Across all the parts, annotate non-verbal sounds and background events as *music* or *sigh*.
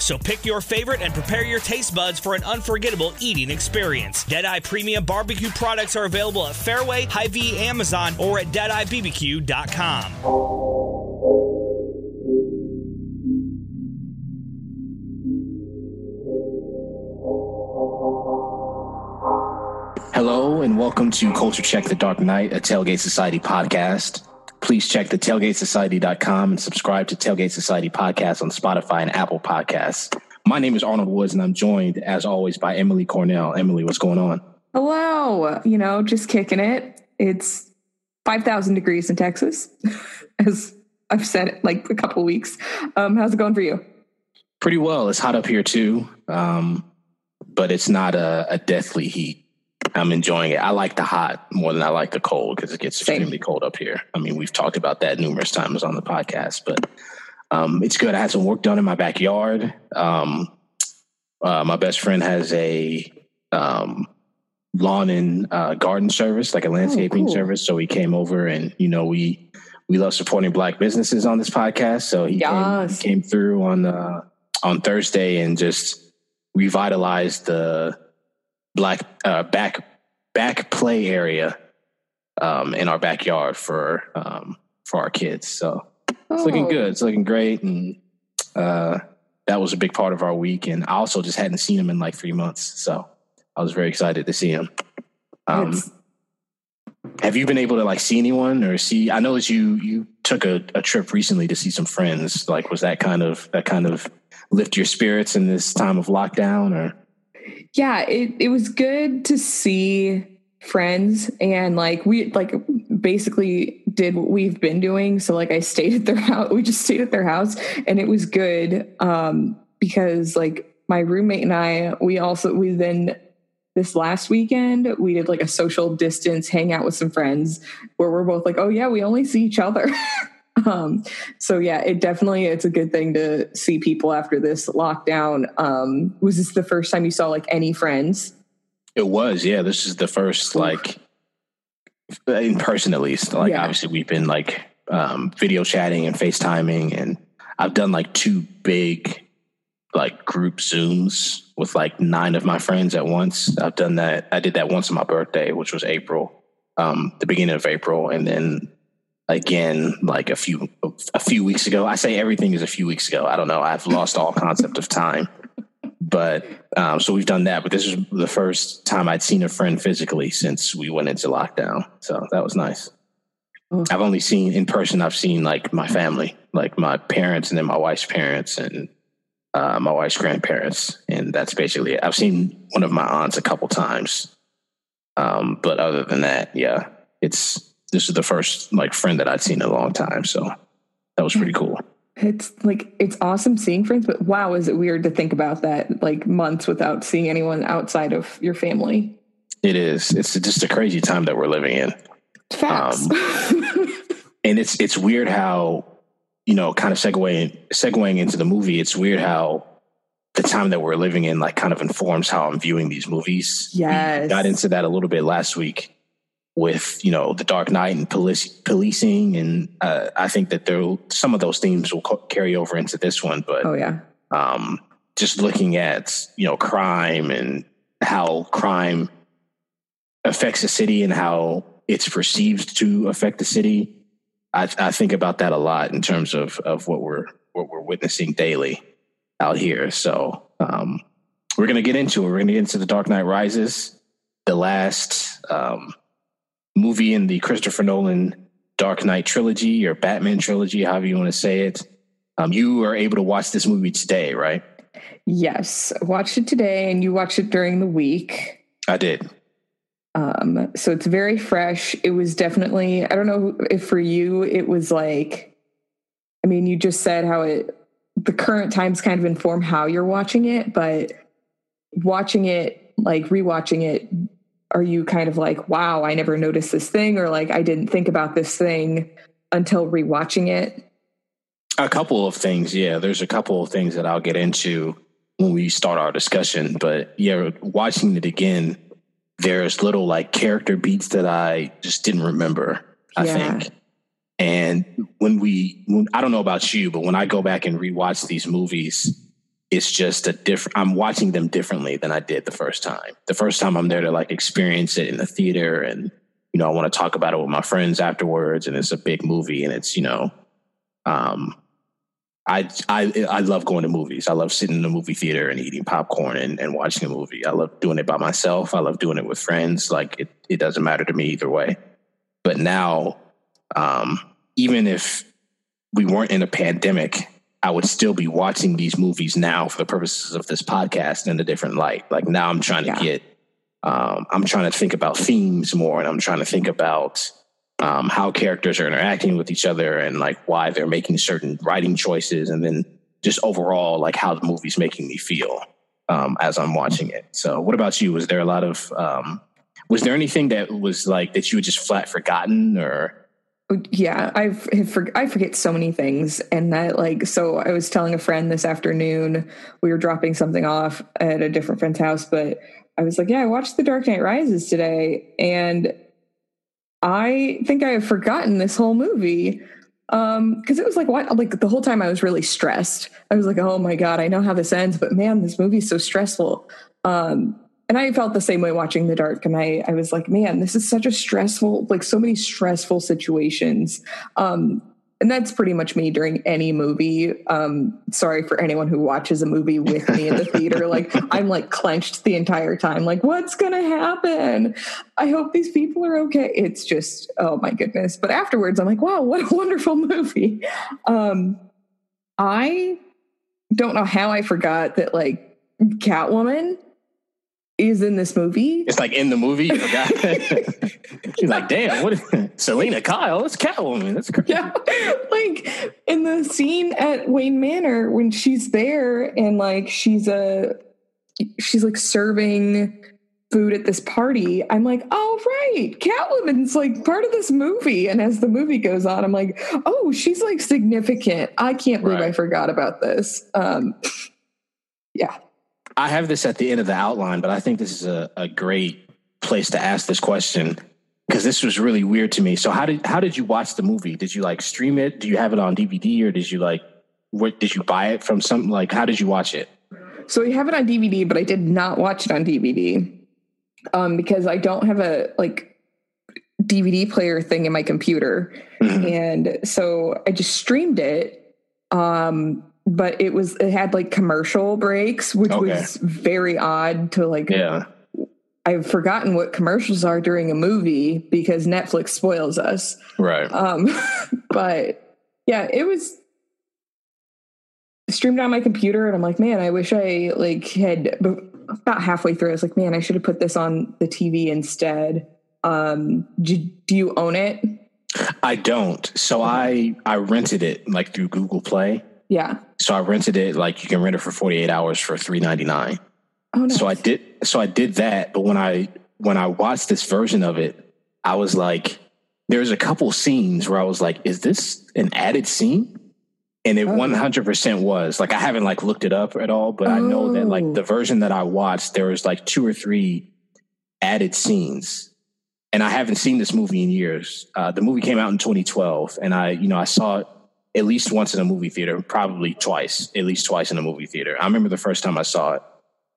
So pick your favorite and prepare your taste buds for an unforgettable eating experience. Deadeye Premium Barbecue products are available at Fairway, Hy-Vee, Amazon, or at DeadeyeBBQ.com. Hello and welcome to Culture Check the Dark Knight, a Tailgate Society podcast. Please check the tailgatesociety.com and subscribe to Tailgate Society podcast on Spotify and Apple Podcasts. My name is Arnold Woods and I'm joined as always by Emily Cornell. Emily, what's going on? Hello. You know, just kicking it. It's 5,000 degrees in Texas, *laughs* as I've said it like a couple weeks. Um, how's it going for you? Pretty well. It's hot up here too, um, but it's not a, a deathly heat. I'm enjoying it. I like the hot more than I like the cold because it gets Same. extremely cold up here. I mean, we've talked about that numerous times on the podcast, but um, it's good. I had some work done in my backyard. Um, uh, my best friend has a um, lawn and uh, garden service, like a landscaping cool. service. So he came over, and you know we we love supporting black businesses on this podcast. So he, came, he came through on uh, on Thursday and just revitalized the black uh, back back play area um, in our backyard for um, for our kids. So it's looking Oh, good. It's looking great, and uh, that was a big part of our week. And I also just hadn't seen him in like three months, so I was very excited to see him. Um, have you been able to like see anyone or see? I know that you you took a, a trip recently to see some friends. Like, was that kind of that kind of lift your spirits in this time of lockdown? Or yeah, it, it was good to see friends and like we like basically did what we've been doing. So like I stayed at their *laughs* house. We just stayed at their house and it was good um, because like my roommate and I, we also, we then this last weekend, we did like a social distance hangout with some friends where we're both like, oh yeah, we only see each other. *laughs* um, so yeah, it definitely, it's a good thing to see people after this lockdown. Um, was this the first time you saw like any friends? it was, yeah. This is the first like in person at least. Like Yeah. obviously we've been like um, video chatting and FaceTiming, and I've done like two big like group Zooms with like nine of my friends at once. I've done that. I did that once on my birthday, which was April, um, the beginning of April, and then again like a few a few weeks ago. I say everything is a few weeks ago. I don't know. I've lost all concept of time. But um, so we've done that. But this is the first time I'd seen a friend physically since we went into lockdown. So that was nice. I've only seen in person. I've seen like my family, like my parents, and then my wife's parents, and uh, my wife's grandparents, and that's basically it. I've seen one of my aunts a couple times, um, but other than that, yeah, it's this is the first like friend that I'd seen in a long time. So that was pretty cool. It's like it's awesome seeing friends, but wow, is it weird to think about that like months without seeing anyone outside of your family? It is. It's just a crazy time that we're living in. Facts. Um, and it's it's weird how you know kind of segueing segueing into the movie it's weird how the time that we're living in like kind of informs how i'm viewing these movies Yes. we got into that a little bit last week with you know the dark knight and police, policing and uh, i think that there some of those themes will co- carry over into this one but oh yeah. um, just looking at you know crime and how crime affects a city and how it's perceived to affect the city. I, I think about that a lot in terms of of what we're what we're witnessing daily out here. So um, we're gonna get into it. We're gonna get into the Dark Knight Rises, the last um, movie in the Christopher Nolan Dark Knight trilogy or Batman trilogy, however you want to say it. Um, you are able to watch this movie today, right? Yes. I watched it today and you watched it during the week. I did. Um, so it's very fresh. It was definitely, I don't know if for you it was like, I mean, you just said how it the current times kind of inform how you're watching it, but watching it, like rewatching it, are you kind of like, wow, I never noticed this thing, or like I didn't think about this thing until rewatching it? A couple of things, yeah. There's a couple of things that I'll get into when we start our discussion, but yeah, watching it again, there's little like character beats that I just didn't remember. I yeah. think. And when we, when, I don't know about you, but when I go back and rewatch these movies, it's just a different, I'm watching them differently than I did the first time. The first time I'm there to like experience it in the theater and, you know, I want to talk about it with my friends afterwards and it's a big movie and it's, you know, um, I, I I love going to movies. I love sitting in the movie theater and eating popcorn and, and watching a movie. I love doing it by myself. I love doing it with friends. Like it, it doesn't matter to me either way. But now, um, even if we weren't in a pandemic, I would still be watching these movies now for the purposes of this podcast in a different light. Like now I'm trying to yeah. get, um, I'm trying to think about themes more and I'm trying to think about um, how characters are interacting with each other and like why they're making certain writing choices. And then just overall, like how the movie's making me feel um, as I'm watching it. So what about you? Was there a lot of, um, was there anything that was like that you had just flat forgotten or yeah i've for, i forget so many things and that like so i was telling a friend this afternoon we were dropping something off at a different friend's house but i was like yeah i watched the dark knight rises today and i think i have forgotten this whole movie um because it was like what like the whole time i was really stressed. I was like oh my god i know how this ends but man this movie's so stressful. Um and I felt the same way watching The Dark. And I, I was like, man, this is such a stressful, like so many stressful situations. Um, and that's pretty much me during any movie. Um, sorry for anyone who watches a movie with me in the theater. Like *laughs* I'm like clenched the entire time. Like what's going to happen? I hope these people are okay. It's just, oh my goodness. But afterwards I'm like, wow, what a wonderful *laughs* movie. Um, I don't know how I forgot that like Catwoman is in this movie. It's like in the movie. You forgot. *laughs* She's like, damn, what is *laughs* Selina Kyle? It's Catwoman. That's crazy. Yeah. *laughs* Like in the scene at Wayne Manor when she's there and like she's a she's like serving food at this party. I'm like, oh right, Catwoman's like part of this movie. And as the movie goes on, I'm like, oh, she's like significant. I can't believe right. I forgot about this. Um yeah. I have this at the end of the outline, but I think this is a, a great place to ask this question because this was really weird to me. So how did how did you watch the movie? Did you like stream it? Do you have it on DVD or did you like what did you buy it from something like how did you watch it? So we have it on DVD, but I did not watch it on DVD um, because I don't have a like DVD player thing in my computer, mm-hmm. and so I just streamed it. Um, but it was it had like commercial breaks, which okay. was very odd to like. Yeah. I've forgotten what commercials are during a movie because Netflix spoils us. Right. Um, *laughs* but yeah, it was streamed on my computer, and I'm like, man, I wish I like had about halfway through. I was like, man, I should have put this on the TV instead. Um, do, do you own it? I don't. So I I rented it like through Google Play. Yeah. So I rented it like you can rent it for 48 hours for 3.99. Oh nice. So I did so I did that, but when I when I watched this version of it, I was like there's a couple scenes where I was like is this an added scene? And it oh. 100% was. Like I haven't like looked it up at all, but oh. I know that like the oh. version that I watched there was like two or three added scenes and I haven't seen this movie in years. Uh, the movie came out in 2012, and I, you know, I saw it at least once in a movie theater, probably twice, at least twice in a movie theater. I remember the first time I saw it.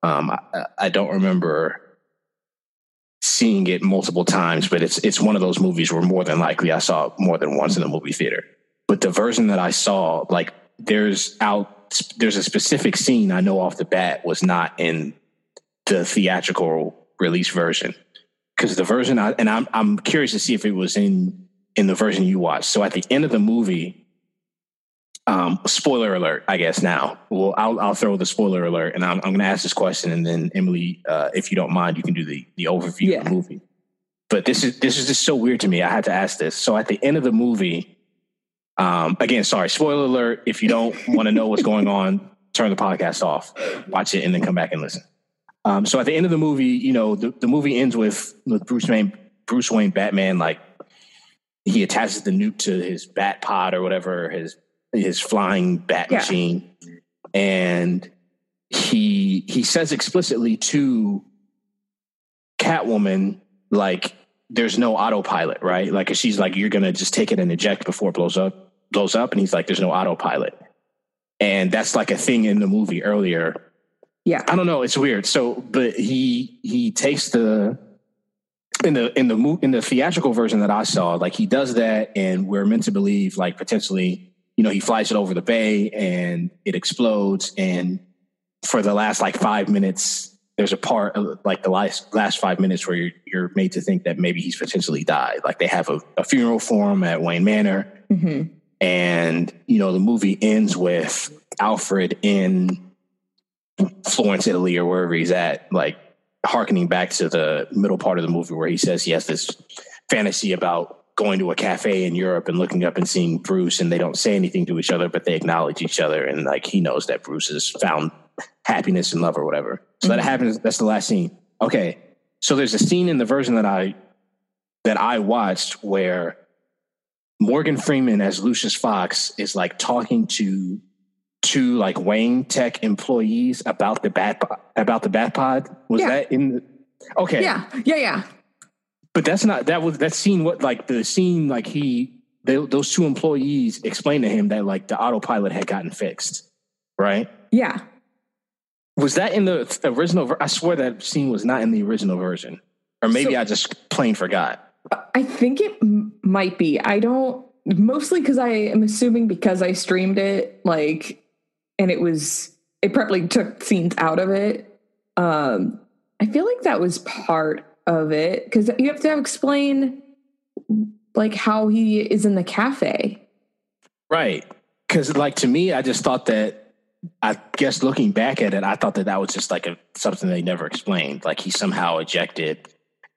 Um, I, I, don't remember seeing it multiple times, but it's it's one of those movies where more than likely I saw it more than once in a movie theater. But the version that I saw, like there's out there's a specific scene I know off the bat was not in the theatrical release version because the version I and I'm I'm curious to see if it was in in the version you watched. So at the end of the movie, um, spoiler alert, I guess now. Well, I'll, I'll throw the spoiler alert and I'm, I'm going to ask this question. And then Emily, uh, if you don't mind, you can do the, the overview yeah. of the movie. But this is, this is just so weird to me. I had to ask this. So at the end of the movie, Um, again, sorry, spoiler alert. If you don't want to know what's going on, turn the podcast off, watch it, and then come back and listen. Um, so at the end of the movie, you know, the, the movie ends with, with Bruce Wayne, Bruce Wayne Batman, like he attaches the nuke to his bat pod or whatever, his his flying bat yeah. machine. And he he says explicitly to Catwoman, like, there's no autopilot, right? Like she's like, you're gonna just take it and eject before it blows up, blows up, and he's like, there's no autopilot. And that's like a thing in the movie earlier. Yeah. I don't know, it's weird. So but he he takes the in the in the in the theatrical version that I saw, like he does that, and we're meant to believe like potentially, you know, he flies it over the bay and it explodes, and for the last like five minutes, there's a part of, like the last last five minutes where you're you're made to think that maybe he's potentially died. Like they have a, a funeral for him at Wayne Manor, mm-hmm. and you know the movie ends with Alfred in Florence, Italy, or wherever he's at, like harkening back to the middle part of the movie where he says he has this fantasy about going to a cafe in Europe and looking up and seeing Bruce and they don't say anything to each other, but they acknowledge each other. And like he knows that Bruce has found happiness and love or whatever. So mm-hmm. that happens. That's the last scene. Okay. So there's a scene in the version that I, that I watched where Morgan Freeman as Lucius Fox is like talking to two like Wayne Tech employees about the bat about the bat pod? Was yeah. that in the Okay. Yeah. Yeah, yeah. But that's not that was that scene what like the scene like he they, those two employees explained to him that like the autopilot had gotten fixed, right? Yeah. Was that in the original? I swear that scene was not in the original version, or maybe so, I just plain forgot. I think it m- might be. I don't mostly because I am assuming because I streamed it, like and it was it probably took scenes out of it. Um, I feel like that was part of it because you have to explain like how he is in the cafe, right? Because like to me, I just thought that. I guess looking back at it, I thought that that was just like a something they never explained. Like he somehow ejected,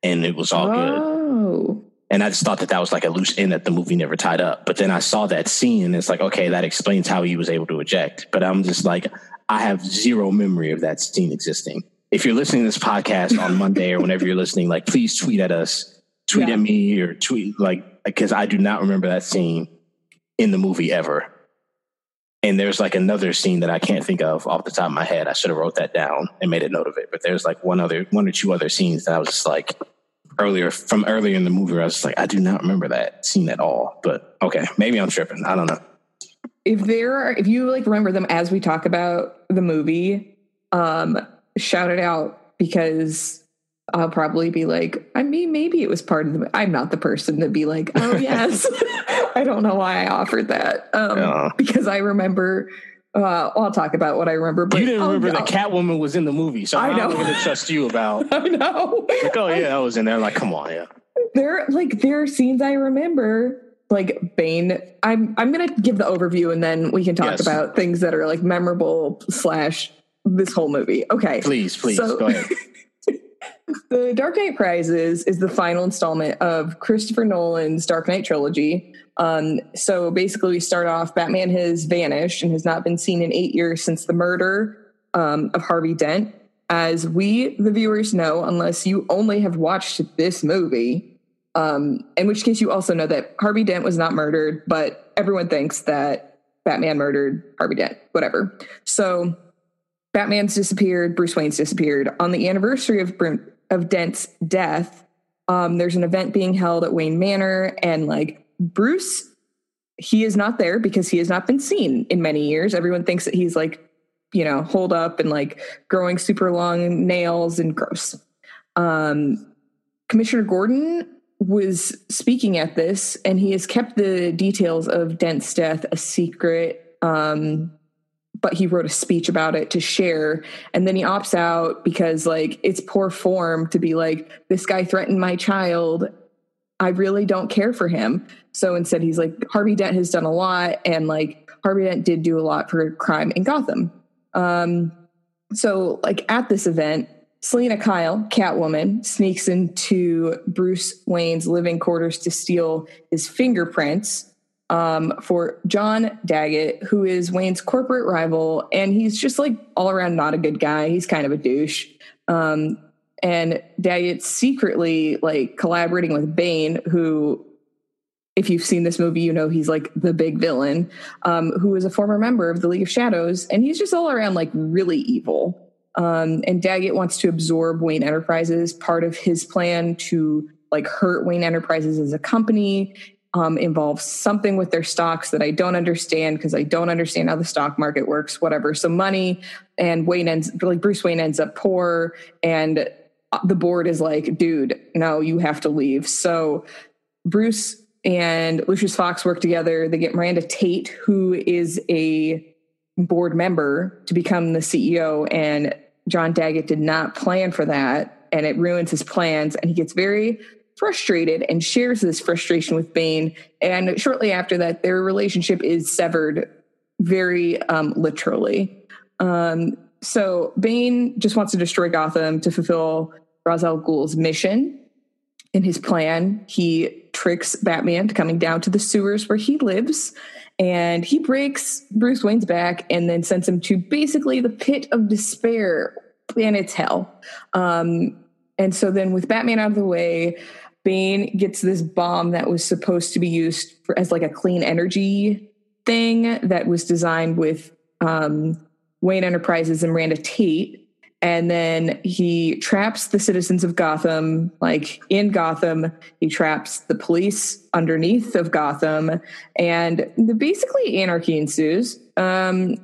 and it was all oh. good. And I just thought that that was like a loose end that the movie never tied up. But then I saw that scene and it's like, okay, that explains how he was able to eject. But I'm just like, I have zero memory of that scene existing. If you're listening to this podcast on Monday or whenever you're listening, like please tweet at us, tweet yeah. at me or tweet like, because I do not remember that scene in the movie ever. And there's like another scene that I can't think of off the top of my head. I should have wrote that down and made a note of it. But there's like one other, one or two other scenes that I was just like, earlier from earlier in the movie. I was like, I do not remember that scene at all. But okay, maybe I'm tripping. I don't know. If there are, if you like remember them as we talk about the movie, um, shout it out because I'll probably be like, I mean, maybe it was part of the. I'm not the person to be like, oh *laughs* yes, *laughs* I don't know why I offered that um, yeah. because I remember uh, I'll talk about what I remember. But you didn't remember that Catwoman was in the movie, so I know. I'm going to trust you about. *laughs* I know. Like, oh yeah, I was in there. Like, come on, yeah. There, like, there are scenes I remember. Like Bane, I'm I'm gonna give the overview and then we can talk yes. about things that are like memorable slash this whole movie. Okay, please, please so, go ahead. *laughs* the Dark Knight Rises is the final installment of Christopher Nolan's Dark Knight trilogy. Um, so basically, we start off Batman has vanished and has not been seen in eight years since the murder um, of Harvey Dent. As we, the viewers, know, unless you only have watched this movie, um, in which case you also know that Harvey Dent was not murdered, but everyone thinks that Batman murdered Harvey Dent, whatever. So Batman's disappeared, Bruce Wayne's disappeared. On the anniversary of, of Dent's death, um, there's an event being held at Wayne Manor, and like Bruce, he is not there because he has not been seen in many years. Everyone thinks that he's like, you know, holed up and like growing super long nails and gross. Um, Commissioner Gordon was speaking at this, and he has kept the details of Dent's death a secret. Um, but he wrote a speech about it to share and then he opts out because like it's poor form to be like this guy threatened my child I really don't care for him. So instead, he's like, Harvey Dent has done a lot, and like Harvey Dent did do a lot for crime in Gotham. Um, so, like at this event, Selina Kyle, Catwoman, sneaks into Bruce Wayne's living quarters to steal his fingerprints. Um, for John Daggett, who is Wayne's corporate rival, and he's just like all around not a good guy. He's kind of a douche. Um, and Daggett's secretly like collaborating with Bane, who, if you've seen this movie, you know he's like the big villain, um, who is a former member of the League of Shadows, and he's just all around like really evil. Um, and Daggett wants to absorb Wayne Enterprises. Part of his plan to like hurt Wayne Enterprises as a company um, involves something with their stocks that I don't understand because I don't understand how the stock market works, whatever. So money and Wayne ends like Bruce Wayne ends up poor and the board is like, dude, no, you have to leave. So Bruce and Lucius Fox work together. They get Miranda Tate, who is a board member, to become the CEO. And John Daggett did not plan for that. And it ruins his plans. And he gets very frustrated and shares this frustration with Bane. And shortly after that, their relationship is severed very um, literally. Um, so Bane just wants to destroy Gotham to fulfill Ra's al Ghul's mission. In his plan, he tricks Batman to coming down to the sewers where he lives, and he breaks Bruce Wayne's back and then sends him to basically the pit of despair, and it's hell. Um, and so then, with Batman out of the way, Bane gets this bomb that was supposed to be used for, as like a clean energy thing that was designed with um, Wayne Enterprises and Miranda Tate. And then he traps the citizens of Gotham, like in Gotham. He traps the police underneath of Gotham, and basically anarchy ensues. Um,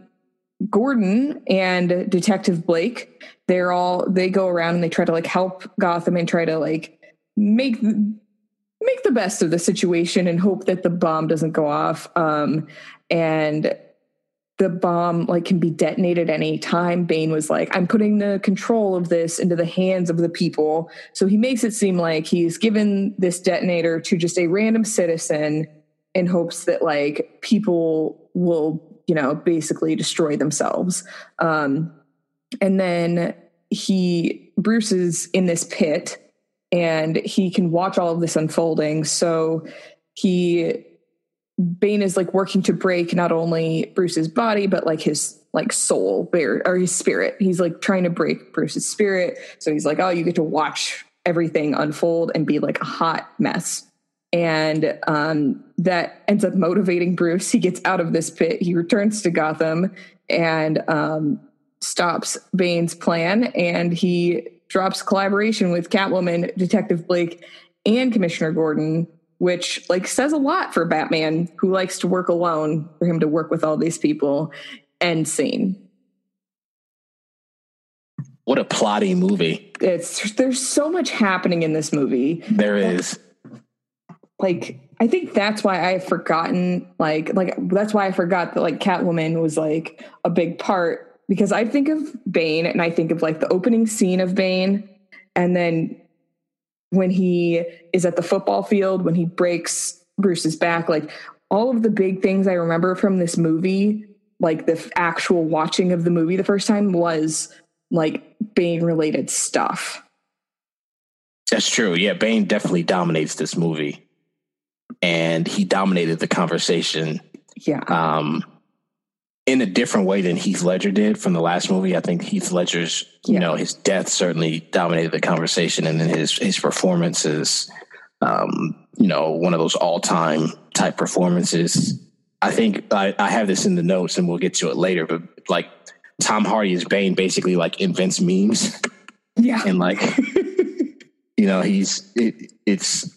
Gordon and Detective Blake, they're all they go around and they try to like help Gotham and try to like make make the best of the situation and hope that the bomb doesn't go off. Um, and the bomb like can be detonated any time bane was like i'm putting the control of this into the hands of the people so he makes it seem like he's given this detonator to just a random citizen in hopes that like people will you know basically destroy themselves um and then he bruce is in this pit and he can watch all of this unfolding so he Bane is like working to break not only Bruce's body but like his like soul or his spirit. He's like trying to break Bruce's spirit. So he's like, oh, you get to watch everything unfold and be like a hot mess. And um, that ends up motivating Bruce. He gets out of this pit. He returns to Gotham and um, stops Bane's plan. And he drops collaboration with Catwoman, Detective Blake, and Commissioner Gordon which like says a lot for Batman who likes to work alone for him to work with all these people end scene. What a plotty movie. It's there's so much happening in this movie. There is. Like I think that's why I've forgotten like like that's why I forgot that like Catwoman was like a big part because I think of Bane and I think of like the opening scene of Bane and then when he is at the football field, when he breaks Bruce's back, like all of the big things I remember from this movie, like the actual watching of the movie the first time was like Bane related stuff. That's true. Yeah, Bane definitely dominates this movie. And he dominated the conversation. Yeah. Um in a different way than Heath Ledger did from the last movie. I think Heath Ledger's, you know, his death certainly dominated the conversation, and then his his performance is, um, you know, one of those all time type performances. I think I, I have this in the notes, and we'll get to it later. But like Tom Hardy as Bane basically like invents memes, yeah, and like, *laughs* you know, he's it, it's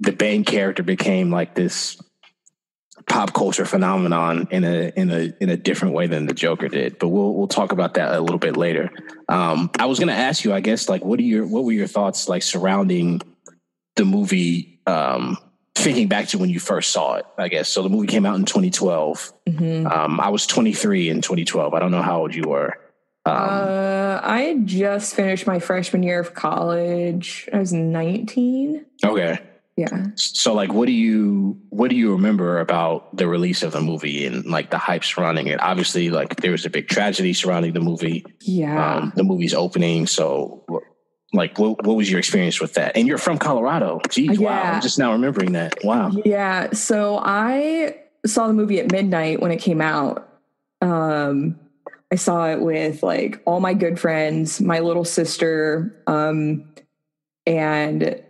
the Bane character became like this pop culture phenomenon in a in a in a different way than the Joker did. But we'll we'll talk about that a little bit later. Um, I was going to ask you, I guess, like what are your what were your thoughts like surrounding the movie? Um, thinking back to when you first saw it, I guess. So the movie came out in 2012. Mm-hmm. Um, I was 23 in 2012. I don't know how old you were. Um, uh, I had just finished my freshman year of college. I was 19. Okay yeah so like what do you what do you remember about the release of the movie and like the hype surrounding it obviously like there was a big tragedy surrounding the movie yeah um, the movie's opening so Like, what, what was your experience with that? And you're from Colorado. Geez, yeah. wow. I'm just now remembering that. Wow. Yeah. So I saw the movie at midnight when it came out. Um, I saw it with like all my good friends, my little sister, um, and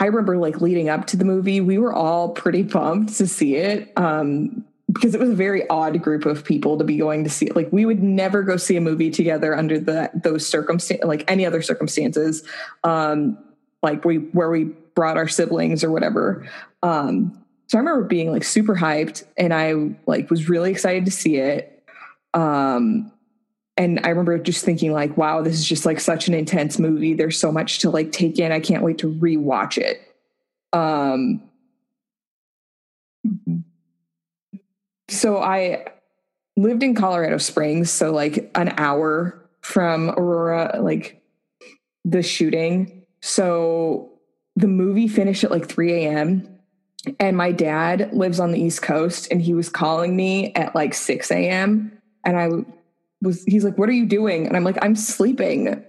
I remember like leading up to the movie, we were all pretty pumped to see it. Um, because it was a very odd group of people to be going to see it. Like we would never go see a movie together under the those circumstances, like any other circumstances, um, like we where we brought our siblings or whatever. Um, so I remember being like super hyped, and I like was really excited to see it. Um, and I remember just thinking like, wow, this is just like such an intense movie. There's so much to like take in. I can't wait to rewatch it. Um, so I lived in Colorado Springs, so like an hour from Aurora, like the shooting. So the movie finished at like 3 a.m. And my dad lives on the East Coast and he was calling me at like 6 a.m. And I was, he's like, What are you doing? And I'm like, I'm sleeping.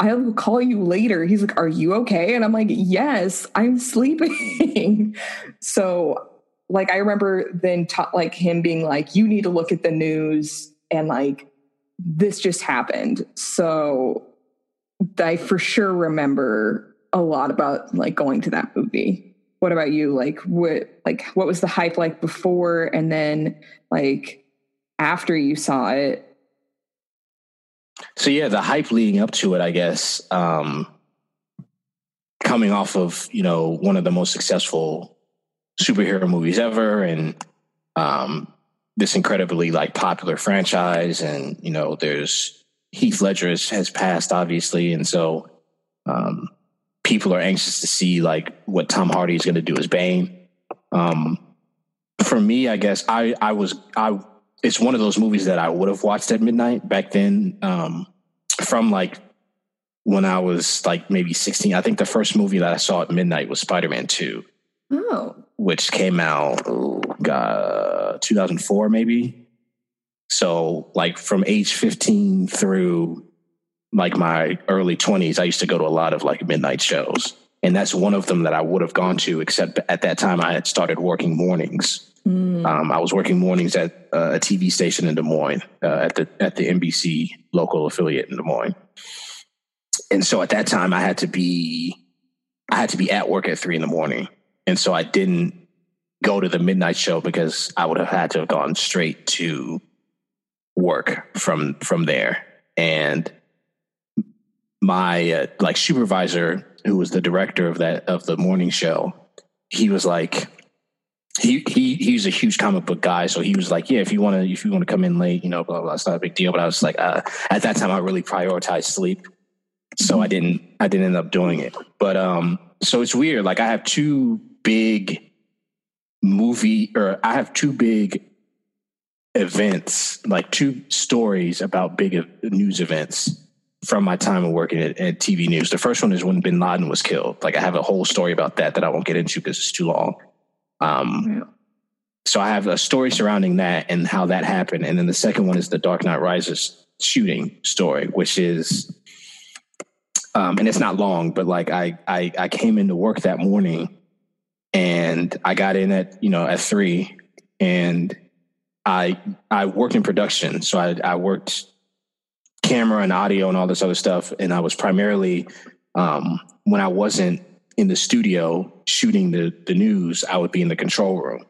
I'll call you later. He's like, Are you okay? And I'm like, Yes, I'm sleeping. *laughs* so like I remember then like him being like, you need to look at the news and like this just happened. So I for sure remember a lot about like going to that movie. What about you? Like what like what was the hype like before and then like after you saw it? So yeah, the hype leading up to it, I guess, um coming off of, you know, one of the most successful superhero movies ever and um, this incredibly like popular franchise and you know there's heath ledger has, has passed obviously and so um, people are anxious to see like what tom hardy is going to do as bane. Um, for me i guess i i was i it's one of those movies that i would have watched at midnight back then um, from like when i was like maybe 16 i think the first movie that i saw at midnight was spider-man 2 Oh. Which came out, oh, God, 2004 maybe. So, like from age 15 through like my early 20s, I used to go to a lot of like midnight shows. And that's one of them that I would have gone to, except at that time I had started working mornings. Mm. Um, I was working mornings at uh, a TV station in Des Moines, uh, at the at the NBC local affiliate in Des Moines. And so at that time, I had to be I had to be at work at three in the morning and so I didn't go to the midnight show because I would have had to have gone straight to work from from there. And my uh, like supervisor, who was the director of that of the morning show, he was like, he he he's a huge comic book guy, so he was like, yeah, if you want to if you want to come in late, you know, blah blah, it's not a big deal. But I was like, uh, at that time, I really prioritized sleep, so I didn't I didn't end up doing it. But um, so it's weird. Like I have two big movie or I have two big events, like two stories about big news events from my time of working at, at, TV news. The first one is when Bin Laden was killed. Like I have a whole story about that that I won't get into because it's too long. Um, yeah. So I have a story surrounding that and how that happened, and then the second one is the Dark Knight Rises shooting story, which is, um, and it's not long, but like I I, I came into work that morning and I got in at you know at three, and I I worked in production, so I, I worked camera and audio and all this other stuff, and I was primarily um, when I wasn't in the studio shooting the the news, I would be in the control room.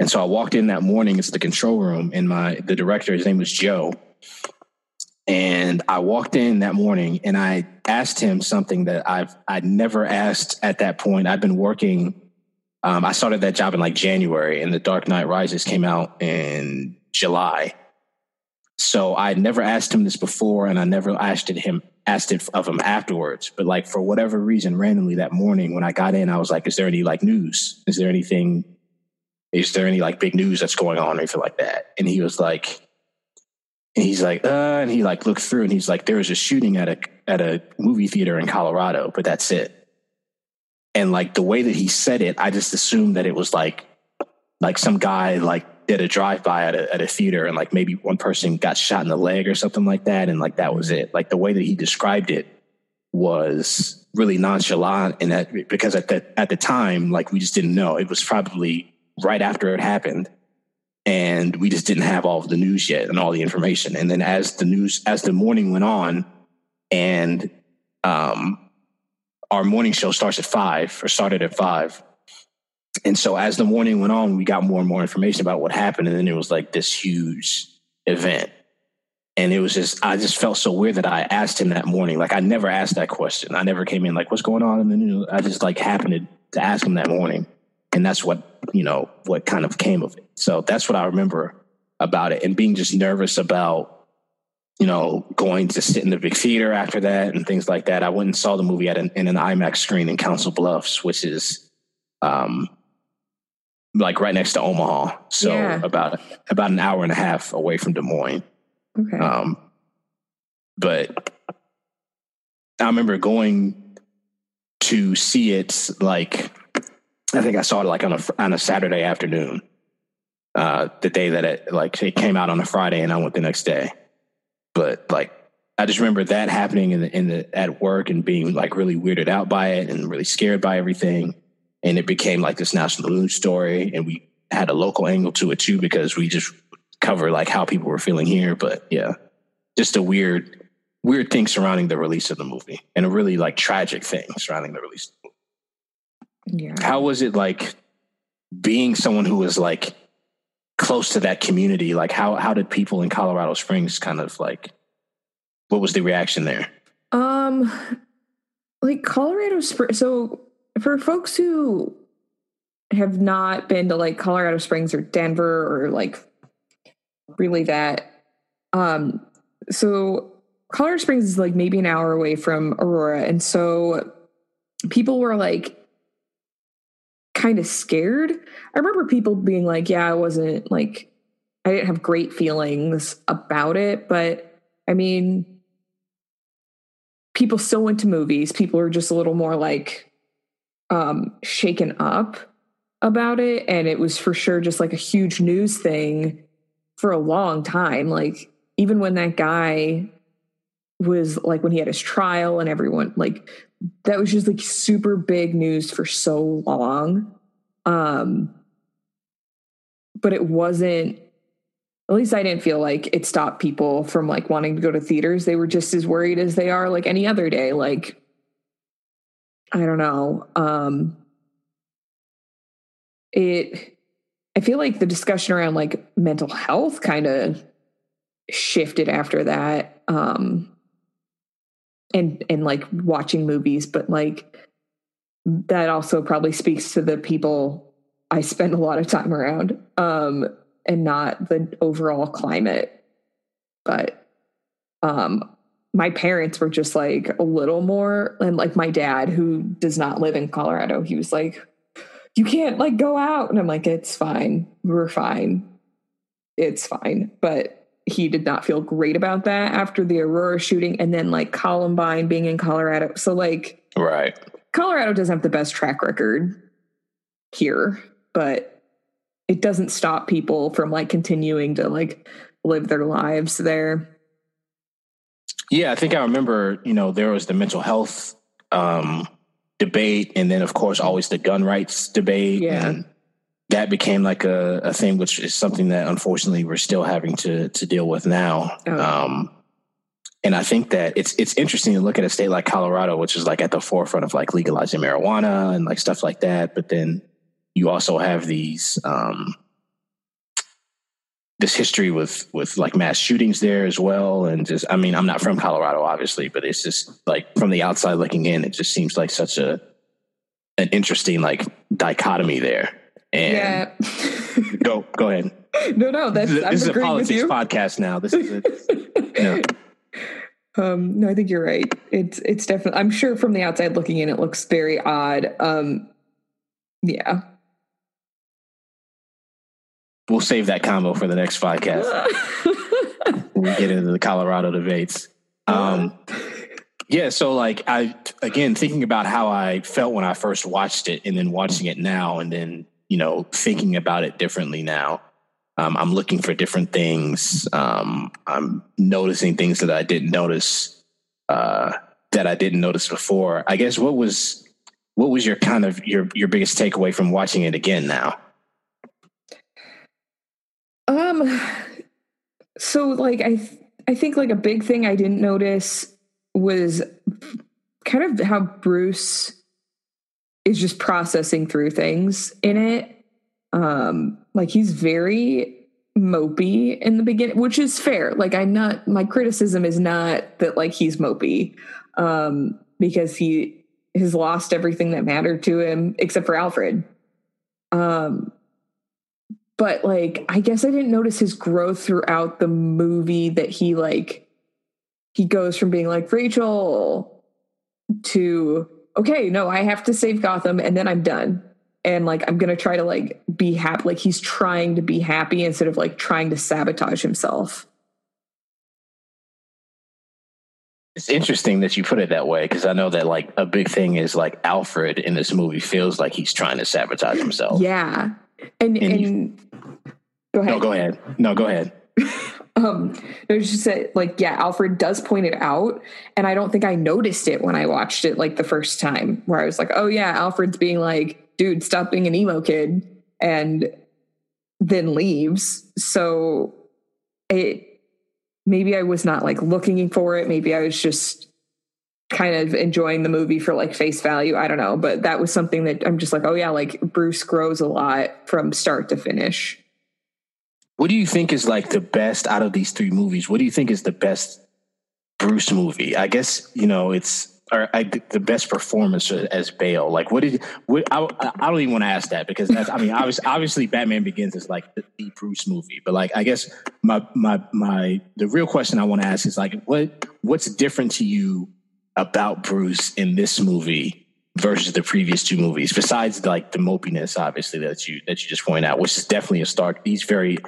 And so I walked in that morning into the control room, and my the director, his name was Joe. And I walked in that morning and I asked him something that I've I'd never asked at that point. I've been working um, I started that job in like January, and The Dark Knight Rises came out in July. So I never asked him this before, and I never asked it him asked it of him afterwards. But like for whatever reason, randomly that morning when I got in, I was like, "Is there any like news? Is there anything? Is there any like big news that's going on or anything like that?" And he was like, and he's like, uh, and he like looked through, and he's like, "There was a shooting at a at a movie theater in Colorado, but that's it." and like the way that he said it, I just assumed that it was like like some guy like did a drive by at a, at a theater and like maybe one person got shot in the leg or something like that, and like that was it. Like the way that he described it, was really nonchalant in that because at the at the time, like we just didn't know. It was probably right after it happened. And we just didn't have all of the news yet and all the information. And then as the news as the morning went on and um our morning show starts at five or started at five. And so as the morning went on, we got more and more information about what happened. And then it was like this huge event. And it was just, I just felt so weird that I asked him that morning. Like I never asked that question. I never came in like, what's going on in the news? I just like happened to, to ask him that morning. And that's what, you know, what kind of came of it. So that's what I remember about it and being just nervous about you know, going to sit in the big theater after that and things like that. I went and saw the movie at an, in an IMAX screen in Council Bluffs, which is um, like right next to Omaha. So yeah. about about an hour and a half away from Des Moines. Okay. Um, but I remember going to see it like I think I saw it like on a on a Saturday afternoon. Uh, the day that it like it came out on a Friday, and I went the next day. But like I just remember that happening in the in the at work and being like really weirded out by it and really scared by everything. And it became like this national news story, and we had a local angle to it too because we just cover like how people were feeling here. But yeah, just a weird, weird thing surrounding the release of the movie, and a really like tragic thing surrounding the release. The yeah. How was it like being someone who was like close to that community? Like how how did people in Colorado Springs kind of like what was the reaction there? Um like Colorado Springs so for folks who have not been to like Colorado Springs or Denver or like really that um so Colorado Springs is like maybe an hour away from Aurora and so people were like kind of scared. I remember people being like, yeah, I wasn't like, I didn't have great feelings about it. But I mean, people still went to movies. People are just a little more like um, shaken up about it. And it was for sure just like a huge news thing for a long time. Like, even when that guy was like when he had his trial and everyone like that was just like super big news for so long. Um, but it wasn't, at least I didn't feel like it stopped people from like wanting to go to theaters. They were just as worried as they are like any other day. Like, I don't know. Um, it, I feel like the discussion around like mental health kind of shifted after that. Um, and and like watching movies but like that also probably speaks to the people i spend a lot of time around um and not the overall climate but um my parents were just like a little more and like my dad who does not live in colorado he was like you can't like go out and i'm like it's fine we're fine it's fine but he did not feel great about that after the Aurora shooting and then like Columbine being in Colorado. So like right. Colorado doesn't have the best track record here, but it doesn't stop people from like continuing to like live their lives there. Yeah, I think I remember, you know, there was the mental health um debate and then of course always the gun rights debate yeah. and that became like a, a thing, which is something that unfortunately we're still having to to deal with now. Oh. Um, and I think that it's it's interesting to look at a state like Colorado, which is like at the forefront of like legalizing marijuana and like stuff like that. But then you also have these um, this history with with like mass shootings there as well. And just I mean, I'm not from Colorado, obviously, but it's just like from the outside looking in, it just seems like such a an interesting like dichotomy there. And yeah. *laughs* go go ahead. No, no, that's this, this is a politics podcast now. This is it. *laughs* Um, no, I think you're right. It's it's definitely. I'm sure from the outside looking in, it looks very odd. Um, yeah. We'll save that combo for the next podcast. *laughs* we get into the Colorado debates. Um, yeah, so like I again thinking about how I felt when I first watched it, and then watching it now, and then you know, thinking about it differently now. Um, I'm looking for different things. Um, I'm noticing things that I didn't notice uh, that I didn't notice before. I guess what was what was your kind of your your biggest takeaway from watching it again now? Um so like I th- I think like a big thing I didn't notice was kind of how Bruce is just processing through things in it. Um like he's very mopey in the beginning, which is fair. Like I'm not my criticism is not that like he's mopey. Um because he has lost everything that mattered to him except for Alfred. Um but like I guess I didn't notice his growth throughout the movie that he like he goes from being like Rachel to okay, no, I have to save Gotham and then I'm done and like I'm gonna try to like be happy. Like he's trying to be happy instead of like trying to sabotage himself. It's interesting that you put it that way because I know that like a big thing is like Alfred in this movie feels like he's trying to sabotage himself. Yeah, and and, and go ahead. No, go ahead. *laughs* No, go ahead. um, there's just a, like yeah, Alfred does point it out, and I don't think I noticed it when I watched it like the first time, where I was like, oh yeah, Alfred's being like dude, stop being an emo kid, and then leaves. So it maybe I was not like looking for it. Maybe I was just kind of enjoying the movie for like face value. I don't know, but that was something that I'm just like, oh yeah, like Bruce grows a lot from start to finish. What do you think is like the best out of these three movies? What do you think is the best Bruce movie? I guess, you know, it's or I, the best performance as Bale? Like, what did what, I, I don't even want to ask that because that's I mean, obviously, *laughs* obviously, Batman Begins is like the, the Bruce movie, but like, I guess my my my the real question I want to ask is like, what what's different to you about Bruce in this movie versus the previous two movies? Besides like the mopiness, obviously that you that you just point out, which is definitely a stark. He's very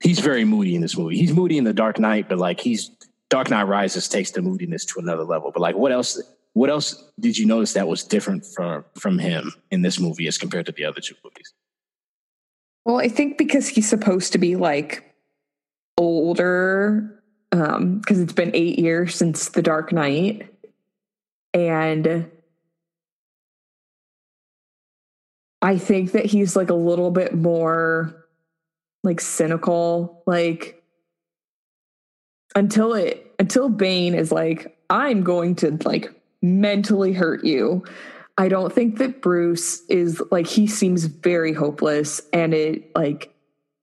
he's very moody in this movie. He's moody in the Dark Knight, but like he's Dark Knight Rises takes the moodiness to another level. But like, what else? What else did you notice that was different from from him in this movie as compared to the other two movies? Well, I think because he's supposed to be like older, because um, it's been eight years since The Dark Knight, and I think that he's like a little bit more like cynical, like until it until Bane is like, I'm going to like mentally hurt you. I don't think that Bruce is like he seems very hopeless and it like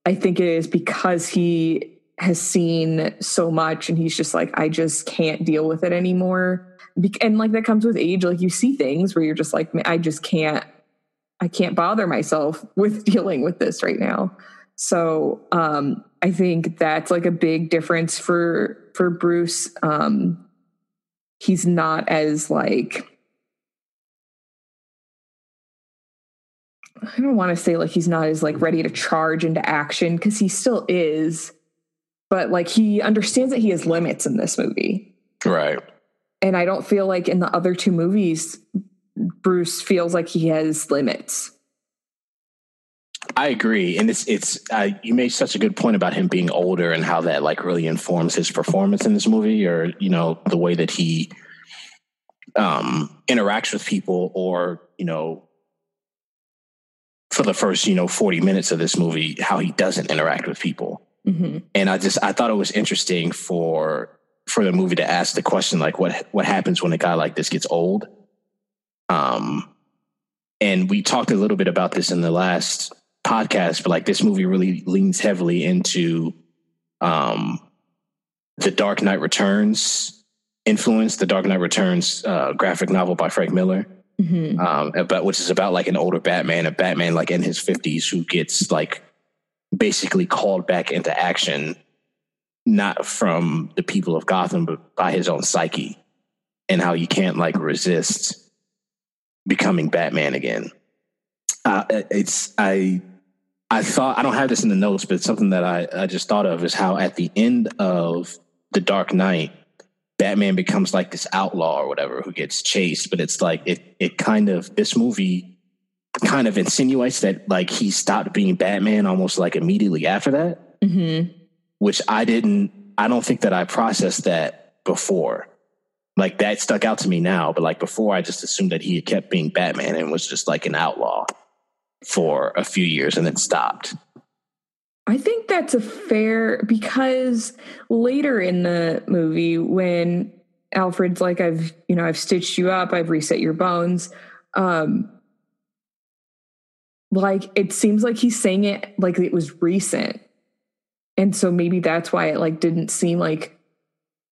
I think it is because he has seen so much and he's just like I just can't deal with it anymore. And like that comes with age like you see things where you're just like I just can't I can't bother myself with *laughs* dealing with this right now. So um I think that's like a big difference for for Bruce um he's not as like I don't want to say like he's not as like ready to charge into action because he still is, but like he understands that he has limits in this movie. Right. And I don't feel like in the other two movies, Bruce feels like he has limits. I agree, and it's it's uh, you made such a good point about him being older and how that like really informs his performance in this movie, or you know the way that he um, interacts with people, or you know for the first you know forty minutes of this movie how he doesn't interact with people, mm-hmm. and I just I thought it was interesting for for the movie to ask the question like what what happens when a guy like this gets old. Um, and we talked a little bit about this in the last podcast, but like this movie really leans heavily into um, the Dark Knight Returns influence, the Dark Knight Returns uh, graphic novel by Frank Miller, mm-hmm. um, about which is about like an older Batman, a Batman like in his fifties who gets like basically called back into action, not from the people of Gotham, but by his own psyche, and how you can't like resist becoming Batman again. Uh, it's I I thought I don't have this in the notes, but something that I, I just thought of is how at the end of the Dark Knight, Batman becomes like this outlaw or whatever who gets chased. But it's like it it kind of this movie kind of insinuates that like he stopped being Batman almost like immediately after that, mm-hmm. Which I didn't. I don't think that I processed that before. Like that stuck out to me now, but like before, I just assumed that he had kept being Batman and was just like an outlaw for a few years and then stopped. I think that's a fair because later in the movie, when Alfred's like, I've, you know, I've stitched you up, I've reset your bones. Um, like it seems like he's saying it like it was recent. And so maybe that's why it like didn't seem like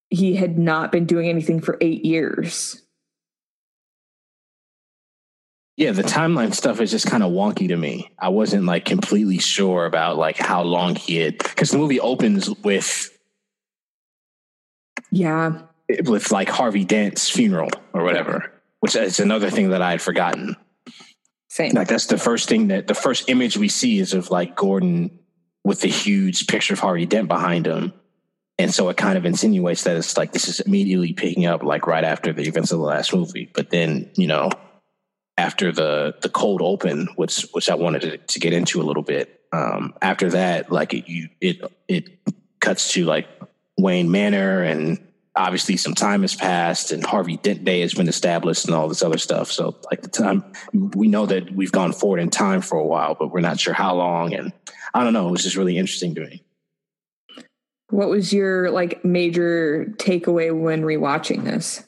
he had not been doing anything for eight years. Yeah, the timeline stuff is just kind of wonky to me. I wasn't like completely sure about like how long he had because the movie opens with yeah with like Harvey Dent's funeral or whatever, which is another thing that I had forgotten. Same. Like that's the first thing that the first image we see is of like Gordon with the huge picture of Harvey Dent behind him. And so it kind of insinuates that it's like this is immediately picking up like right after the events of the last movie. But then, you know, after the the cold open, which which I wanted to, to get into a little bit. Um, after that, like it you it it cuts to like Wayne Manor and obviously some time has passed and Harvey Dent Day has been established and all this other stuff. So like the time we know that we've gone forward in time for a while, but we're not sure how long. And I don't know. It was just really interesting to me. What was your like major takeaway when rewatching this?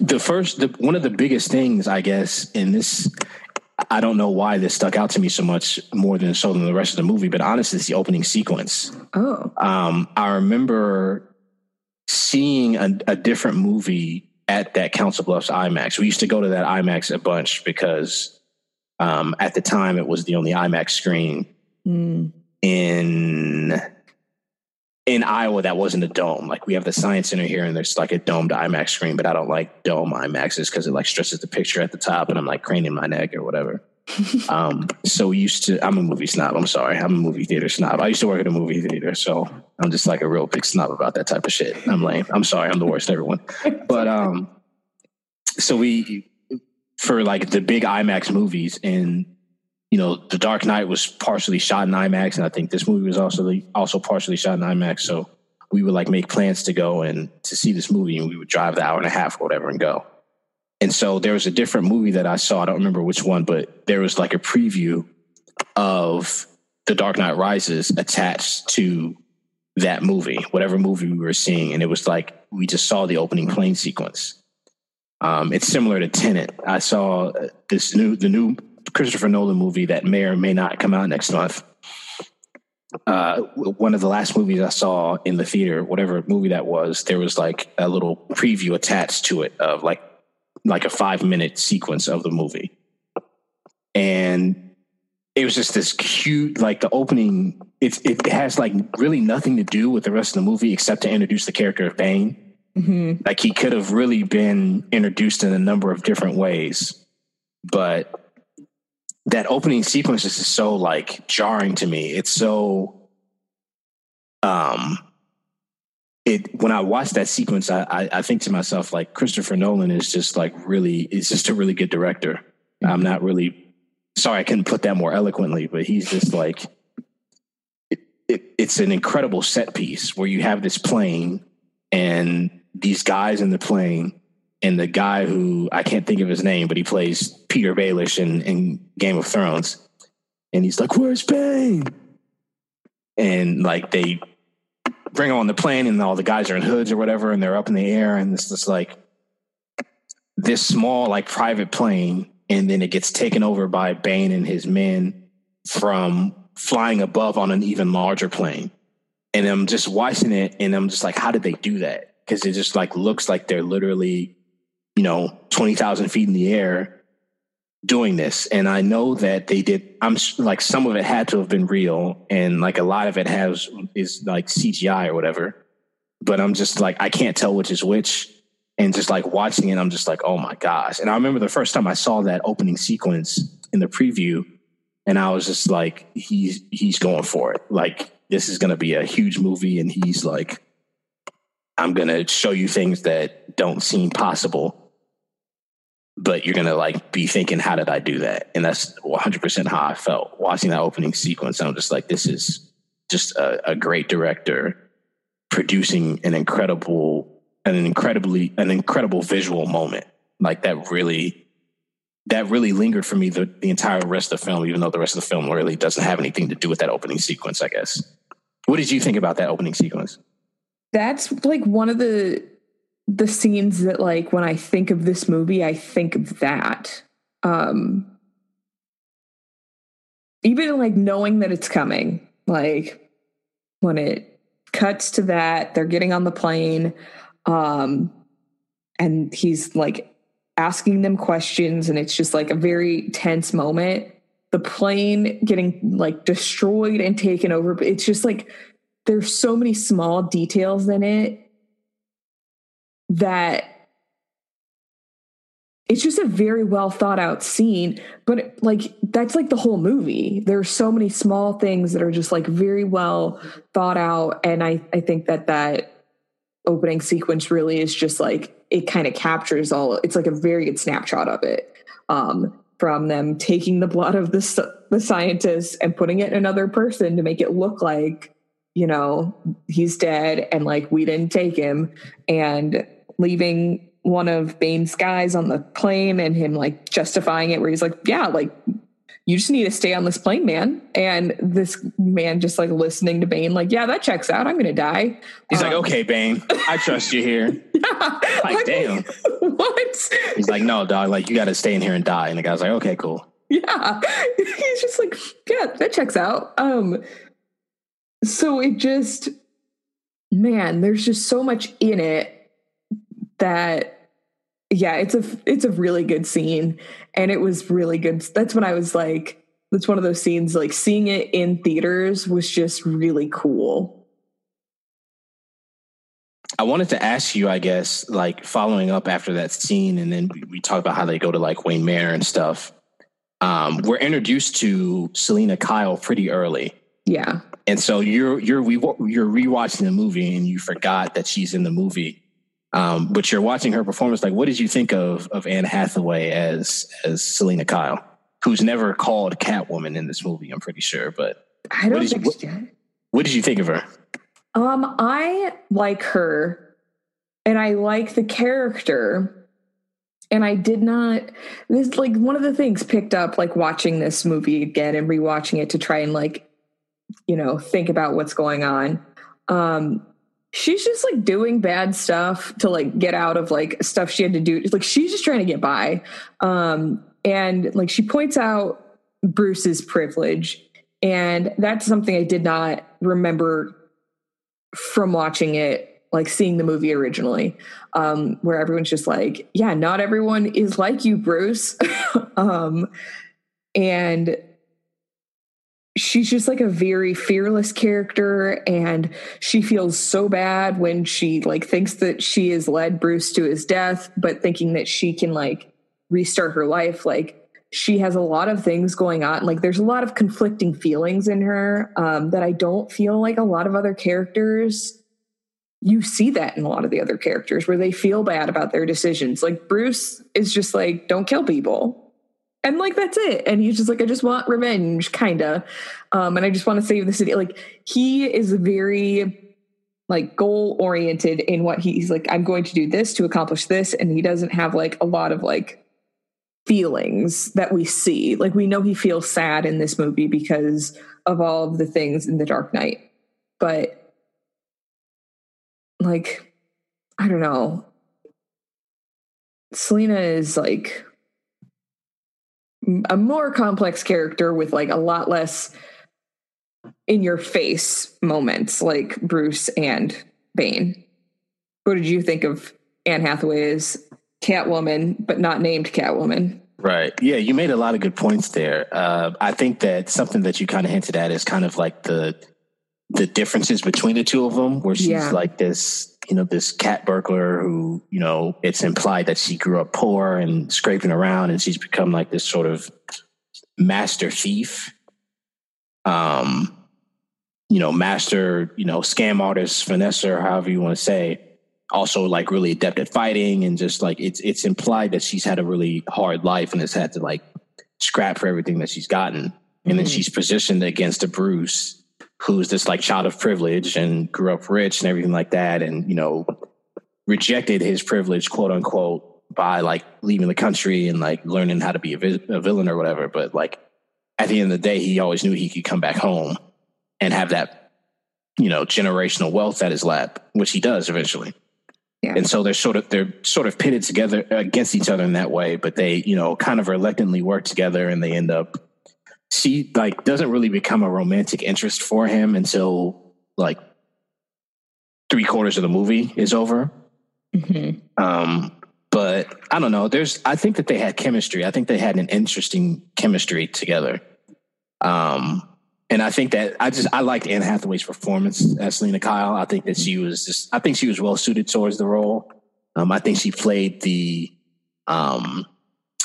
The first, the, one of the biggest things, I guess, in this, I don't know why this stuck out to me so much more than so than the rest of the movie, but honestly, it's the opening sequence. Oh, um, I remember seeing a, a different movie at that Council Bluffs IMAX. We used to go to that IMAX a bunch because um, at the time it was the only IMAX screen mm. in in Iowa that wasn't a dome. Like we have the Science Center here, and there's like a domed IMAX screen, but I don't like dome IMAXs because it like stresses the picture at the top, and I'm like craning my neck or whatever. Um, so we used to. I'm a movie snob. I'm sorry. I'm a movie theater snob. I used to work at a movie theater, so I'm just like a real big snob about that type of shit. I'm lame. I'm sorry. I'm the worst, everyone. But um, so we for like the big IMAX movies, and you know, The Dark Knight was partially shot in IMAX, and I think this movie was also also partially shot in IMAX. So we would like make plans to go and to see this movie, and we would drive the hour and a half or whatever and go. And so there was a different movie that I saw. I don't remember which one, but there was like a preview of The Dark Knight Rises attached to that movie, whatever movie we were seeing. And it was like we just saw the opening plane sequence. Um, it's similar to Tenet. I saw this new, the new Christopher Nolan movie that may or may not come out next month. Uh, one of the last movies I saw in the theater, whatever movie that was, there was like a little preview attached to it of like like a five minute sequence of the movie. And it was just this cute, like the opening, it, it has like really nothing to do with the rest of the movie except to introduce the character of Bane. Mm-hmm. Like he could have really been introduced in a number of different ways. But that opening sequence is so like jarring to me. It's so um it when I watch that sequence, I, I, I think to myself like Christopher Nolan is just like really is just a really good director. I'm not really sorry I couldn't put that more eloquently, but he's just like it, it, it's an incredible set piece where you have this plane and these guys in the plane and the guy who I can't think of his name, but he plays Petyr Baelish in, in Game of Thrones, and he's like, "Where's Bane?" And like they bring them on the plane and all the guys are in hoods or whatever and they're up in the air and it's just like this small like private plane and then it gets taken over by Bane and his men from flying above on an even larger plane. And I'm just watching it and I'm just like, how did they do that? Because it just like looks like they're literally, you know, 20,000 feet in the air doing this. And I know that they did, I'm like, some of it had to have been real. And like a lot of it has, is like CGI or whatever. But I'm just like, I can't tell which is which. And just like watching it, I'm just like, oh my gosh. And I remember the first time I saw that opening sequence in the preview, and I was just like, he's he's going for it. Like this is gonna be a huge movie, and he's like, I'm gonna show you things that don't seem possible but you're gonna like be thinking, how did I do that? And that's 100 percent how I felt watching that opening sequence. I'm just like, this is just a, a great director producing an incredible, an incredibly an incredible visual moment. Like that really that really lingered for me the, the entire rest of the film, even though the rest of the film really doesn't have anything to do with that opening sequence, I guess. What did you think about that opening sequence? That's like one of the the scenes that like when I think of this movie, I think of that. Um even like knowing that it's coming, like when it cuts to that, they're getting on the plane, um, and he's like asking them questions, and it's just like a very tense moment. The plane getting like destroyed and taken over, but it's just like there's so many small details in it that it's just a very well thought out scene but like that's like the whole movie. There's so many small things that are just like very well thought out and i i think that that opening sequence really is just like it kind of captures all it's like a very good snapshot of it um from them taking the blood of the the scientists and putting it in another person to make it look like you know he's dead and like we didn't take him and leaving one of Bane's guys on the plane and him like justifying it where he's like, yeah, like you just need to stay on this plane, man. And this man just like listening to Bane, like, yeah, that checks out. I'm to die. He's um, like, okay, Bane, I trust you here. *laughs* yeah. Like, damn. what? He's like, no, dog, like you got to stay in here and die. And the guy's like, okay, cool. Yeah. *laughs* He's just like, yeah, that checks out. Um, so it just, man, there's just so much in it that yeah, it's a it's a really good scene and it was really good. That's when I was like that's one of those scenes like seeing it in theaters was just really cool. I wanted to ask you, I guess, like following up after that scene, and then we talk about how they go to like Wayne Manor and stuff. Um, we're introduced to Selina Kyle pretty early. Yeah. And so you're you're we you're rewatching the movie and you forgot that she's in the movie. Um, but you're watching her performance. Like, what did you think of of Anne Hathaway as as Selina Kyle, who's never called Catwoman in this movie? I'm pretty sure, but I don't think you, what, what did you think of her? Um, I like her, and I like the character. And I did not. This like one of the things picked up like watching this movie again and rewatching it to try and like, you know, think about what's going on. Um, she's just like doing bad stuff to like get out of like stuff she had to do. Like she's just trying to get by. Um and like she points out bruce's privilege. And that's something i did not remember from watching it like seeing the movie originally. Um where everyone's just like yeah not everyone is like you bruce. *laughs* Um and she's just like a very fearless character and she feels so bad when she like thinks that she has led Bruce to his death but thinking that she can like restart her life. Like she has a lot of things going on. Like there's a lot of conflicting feelings in her um, that I don't feel like a lot of other characters you see that in a lot of the other characters where they feel bad about their decisions. Like Bruce is just like don't kill people and like that's it. And he's just like i just want revenge kind of um and i just want to save the city. Like he is very like goal oriented in what he's like i'm going to do this to accomplish this and he doesn't have like a lot of like feelings that we see. Like we know he feels sad in this movie because of all of the things in the dark knight. But like i don't know. Selina is like a more complex character with like a lot less in your face moments like Bruce and Bane. What did you think of Anne Hathaway's Catwoman, but not named Catwoman? Right. Yeah, you made a lot of good points there. Uh, I think that something that you kind of hinted at is kind of like the the differences between the two of them, where she's yeah. like this you know, this cat burglar who, you know, it's implied that she grew up poor and scraping around and she's become like this sort of master thief. Um, you know, master, you know, scam artist, Vanessa, or however you want to say, also like really adept at fighting and just like it's it's implied that she's had a really hard life and has had to like scrap for everything that she's gotten. And mm-hmm. then she's positioned against a Bruce who's this like child of privilege and grew up rich and everything like that and you know rejected his privilege, quote unquote, by like leaving the country and like learning how to be a, vi- a villain or whatever. But like at the end of the day, he always knew he could come back home and have that, you know, generational wealth at his lap, which he does eventually. Yeah. And so they're sort of they're sort of pitted together against each other in that way, but they, you know, kind of reluctantly work together and they end up she like doesn't really become a romantic interest for him until like three quarters of the movie is over. Mm-hmm. Um, but I don't know. There's, I think that they had chemistry. I think they had an interesting chemistry together. Um, and I think that I just I liked Anne Hathaway's performance as Selina Kyle. I think that she was just I think she was well suited towards the role. Um, I think she played the, um,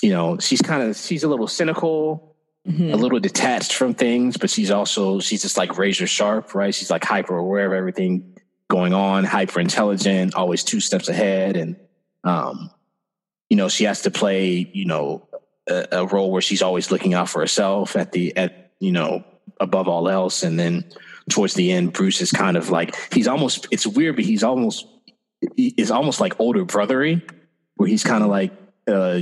you know, she's kind of she's a little cynical, mm-hmm. a little detached from things, but she's also she's just like razor sharp, right? She's like hyper aware of everything going on, hyper intelligent, always two steps ahead, and um, you know, she has to play, you know, a, a role where she's always looking out for herself at the at you know above all else. And then towards the end, Bruce is kind of like he's almost it's weird, but he's almost is almost like older brothery, where he's kind of like uh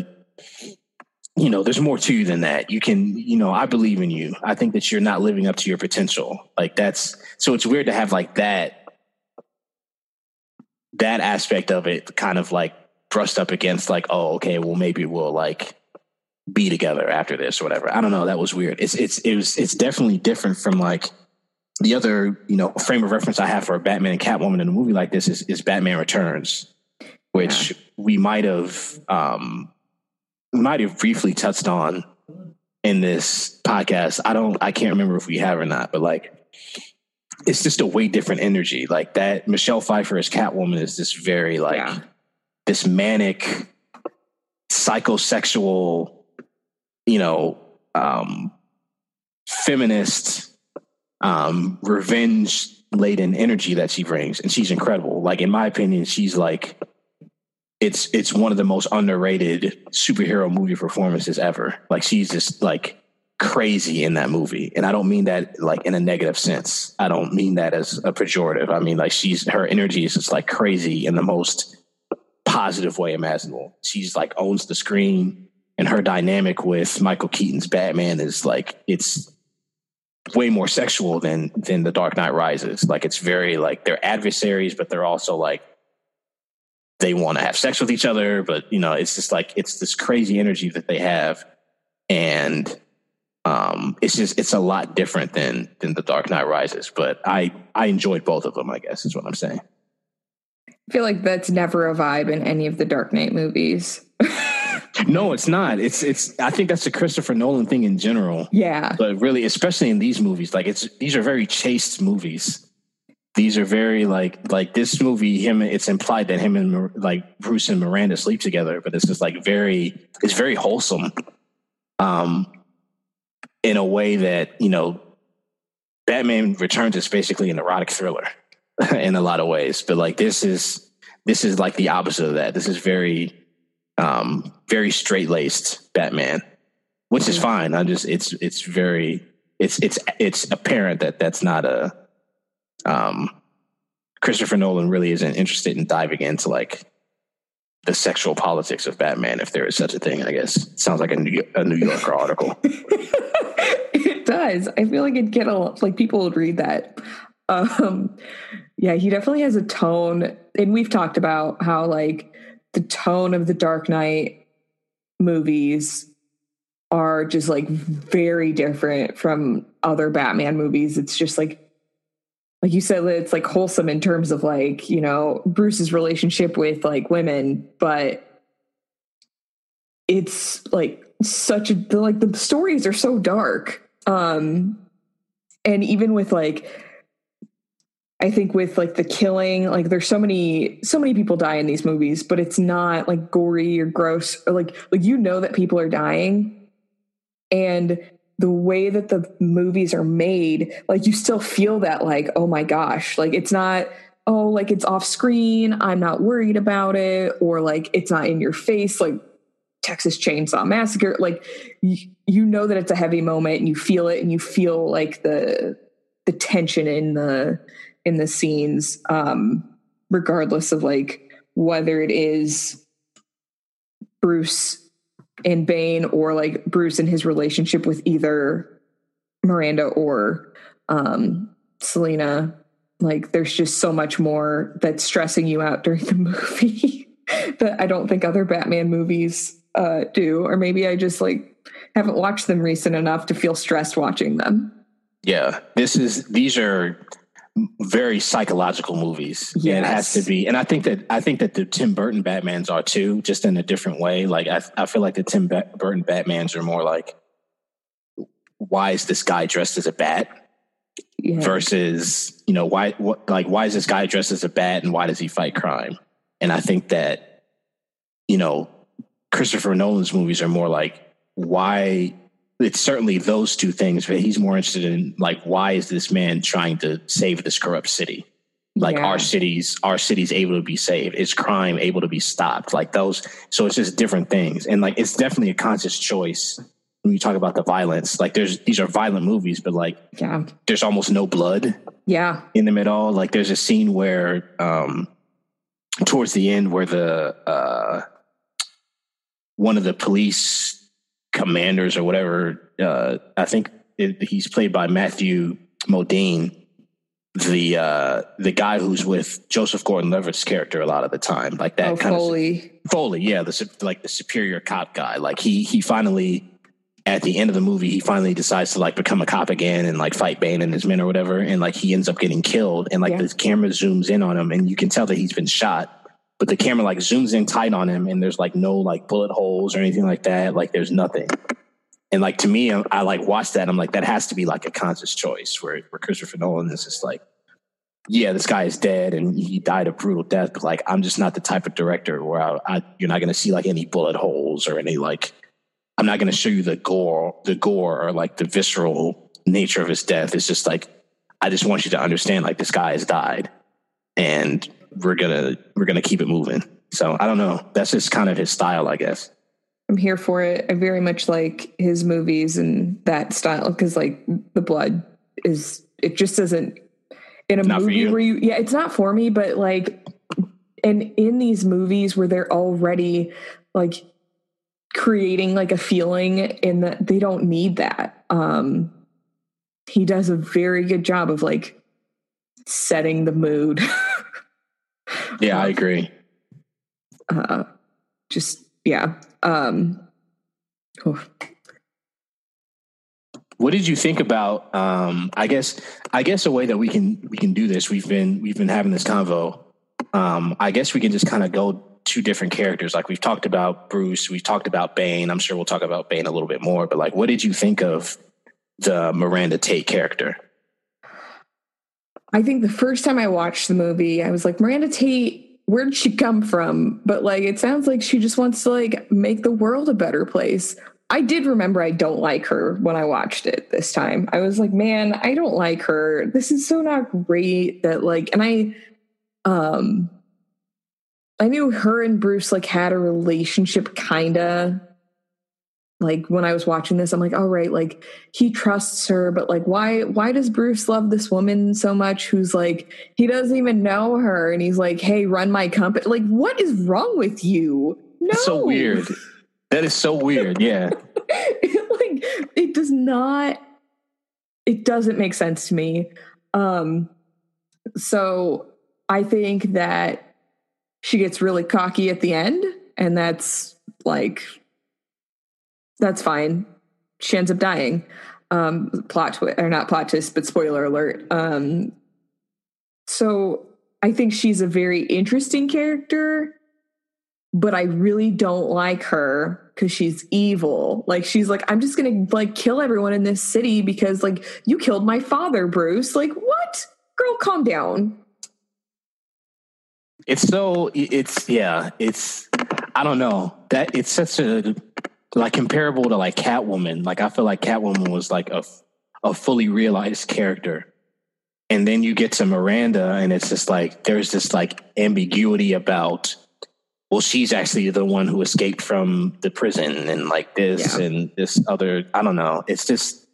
you know, there's more to you than that. You can, you know, I believe in you. I think that you're not living up to your potential. Like that's so it's weird to have like that that aspect of it kind of like brushed up against like, oh, okay, well maybe we'll like be together after this or whatever. I don't know. That was weird. It's it's it was it's definitely different from like the other you know frame of reference I have for Batman and Catwoman in a movie like this is is Batman Returns, which yeah. we might have um might have briefly touched on in this podcast. I don't I can't remember if we have or not, but like it's just a way different energy. Like that Michelle Pfeiffer as Catwoman is this very like yeah. this manic psychosexual you know, um, feminist, um, revenge laden energy that she brings, and she's incredible. Like in my opinion, she's like it's it's one of the most underrated superhero movie performances ever. Like she's just like crazy in that movie, and I don't mean that like in a negative sense. I don't mean that as a pejorative. I mean like she's her energy is just like crazy in the most positive way imaginable. She's like owns the screen and her dynamic with Michael Keaton's Batman is like it's way more sexual than than The Dark Knight Rises. Like it's very like they're adversaries, but they're also like they want to have sex with each other. But you know, it's just like it's this crazy energy that they have, and um, it's just it's a lot different than than The Dark Knight Rises. But I I enjoyed both of them. I guess is what I'm saying. I feel like that's never a vibe in any of the Dark Knight movies. *laughs* no, it's not. It's it's. I think that's a Christopher Nolan thing in general. Yeah, but really, especially in these movies, like it's these are very chaste movies. These are very like like this movie. Him, it's implied that him and like Bruce and Miranda sleep together, but it's just like very. It's very wholesome, um, in a way that you know, Batman Returns is basically an erotic thriller *laughs* in a lot of ways. But like this is this is like the opposite of that. This is very um, very straight laced Batman, which is fine. I just it's it's very it's it's it's apparent that that's not a um, Christopher Nolan really isn't interested in diving into like the sexual politics of Batman, if there is such a thing. I guess it sounds like a New, a New Yorker *laughs* article. it does. I feel like it'd get a like people would read that. Um, yeah, he definitely has a tone, and we've talked about how like the tone of the Dark Knight movies are just like very different from other Batman movies. It's just like like you said it's like wholesome in terms of like, you know, Bruce's relationship with like women, but it's like such a like the stories are so dark. Um and even with like I think with like the killing, like there's so many so many people die in these movies, but it's not like gory or gross or like like you know that people are dying and the way that the movies are made, like you still feel that like oh my gosh, like it's not oh like it's off screen, I'm not worried about it or like it's not in your face like Texas Chainsaw Massacre, like you, you know that it's a heavy moment and you feel it and you feel like the the tension in the in the scenes, um, regardless of like whether it is Bruce and Bane or like Bruce and his relationship with either Miranda or um, Selina. Like there's just so much more that's stressing you out during the *laughs* movie that I don't think other Batman movies uh, do. Or maybe I just like haven't watched them recent enough to feel stressed watching them. Yeah, this is these are very psychological movies. Yeah, it has to be. And I think that I think that the Tim Burton Batmans are too, just in a different way. Like I, I feel like the Tim Burton Batmans are more like, why is this guy dressed as a bat? Yeah. Versus, you know, why what like why is this guy dressed as a bat and why does he fight crime? And I think that, you know, Christopher Nolan's movies are more like why it's certainly those two things, but he's more interested in like why is this man trying to save this corrupt city? Like yeah. our cities, our city's able to be saved. Is crime able to be stopped? Like those. So it's just different things, and like it's definitely a conscious choice when you talk about the violence. Like there's these are violent movies, but like yeah, there's almost no blood. Yeah, in them at all. Like there's a scene where um towards the end where the uh one of the police commanders or whatever. Uh, I think it, he's played by Matthew Modine, the uh, the guy who's with Joseph Gordon-Levitt's character a lot of the time, like that oh, kind Foley. of Foley. Yeah, the like the superior cop guy. Like he he finally at the end of the movie he finally decides to like become a cop again and like fight Bane and his men or whatever, and like he ends up getting killed, and like yeah. the camera zooms in on him, and you can tell that he's been shot but the camera like zooms in tight on him and there's like no like bullet holes or anything like that. Like there's nothing. And like to me, I, I like watch that. I'm like, that has to be like a conscious choice where, where Christopher Nolan is just like, yeah, this guy is dead and he died a brutal death. But like, I'm just not the type of director where I, I you're not going to see like any bullet holes or any like, I'm not going to show you the gore, the gore or like the visceral nature of his death. It's just like, I just want you to understand like this guy has died and we're gonna we're gonna keep it moving. So I don't know. That's just kind of his style, I guess. I'm here for it. I very much like his movies and that style because like the blood is it just doesn't in a not movie where you yeah it's not for me but like and in these movies where they're already like creating like a feeling in that they don't need that um he does a very good job of like setting the mood *laughs* Yeah, I agree. Uh, just yeah. Um, oh. What did you think about? Um, I guess I guess a way that we can we can do this. We've been we've been having this convo. Um, I guess we can just kind of go two different characters. Like we've talked about Bruce, we've talked about Bane. I'm sure we'll talk about Bane a little bit more. But like, what did you think of the Miranda Tate character? I think the first time I watched the movie, I was like, Miranda Tate, where did she come from? But like, it sounds like she just wants to like make the world a better place. I did remember I don't like her when I watched it this time. I was like, man, I don't like her. This is so not great that like, and I, um, I knew her and Bruce like had a relationship kind of like when I was watching this, I'm like, all right, like he trusts her, but like why why does Bruce love this woman so much who's like he doesn't even know her and he's like, hey, run my company. Like, what is wrong with you? No. That's so weird. That is so weird. Yeah. *laughs* like it does not it doesn't make sense to me. Um so I think that she gets really cocky at the end and that's like that's fine. She ends up dying. Um, plot twist, or not plot twist, but spoiler alert. Um, so I think she's a very interesting character, but I really don't like her because she's evil. Like she's like, I'm just gonna like kill everyone in this city because like you killed my father, Bruce. Like what? Girl, calm down. It's so it's yeah, it's I don't know. That it's such a like comparable to like Catwoman. Like I feel like Catwoman was like a a fully realized character. And then you get to Miranda and it's just like there's this like ambiguity about well she's actually the one who escaped from the prison and like this yeah. and this other I don't know. It's just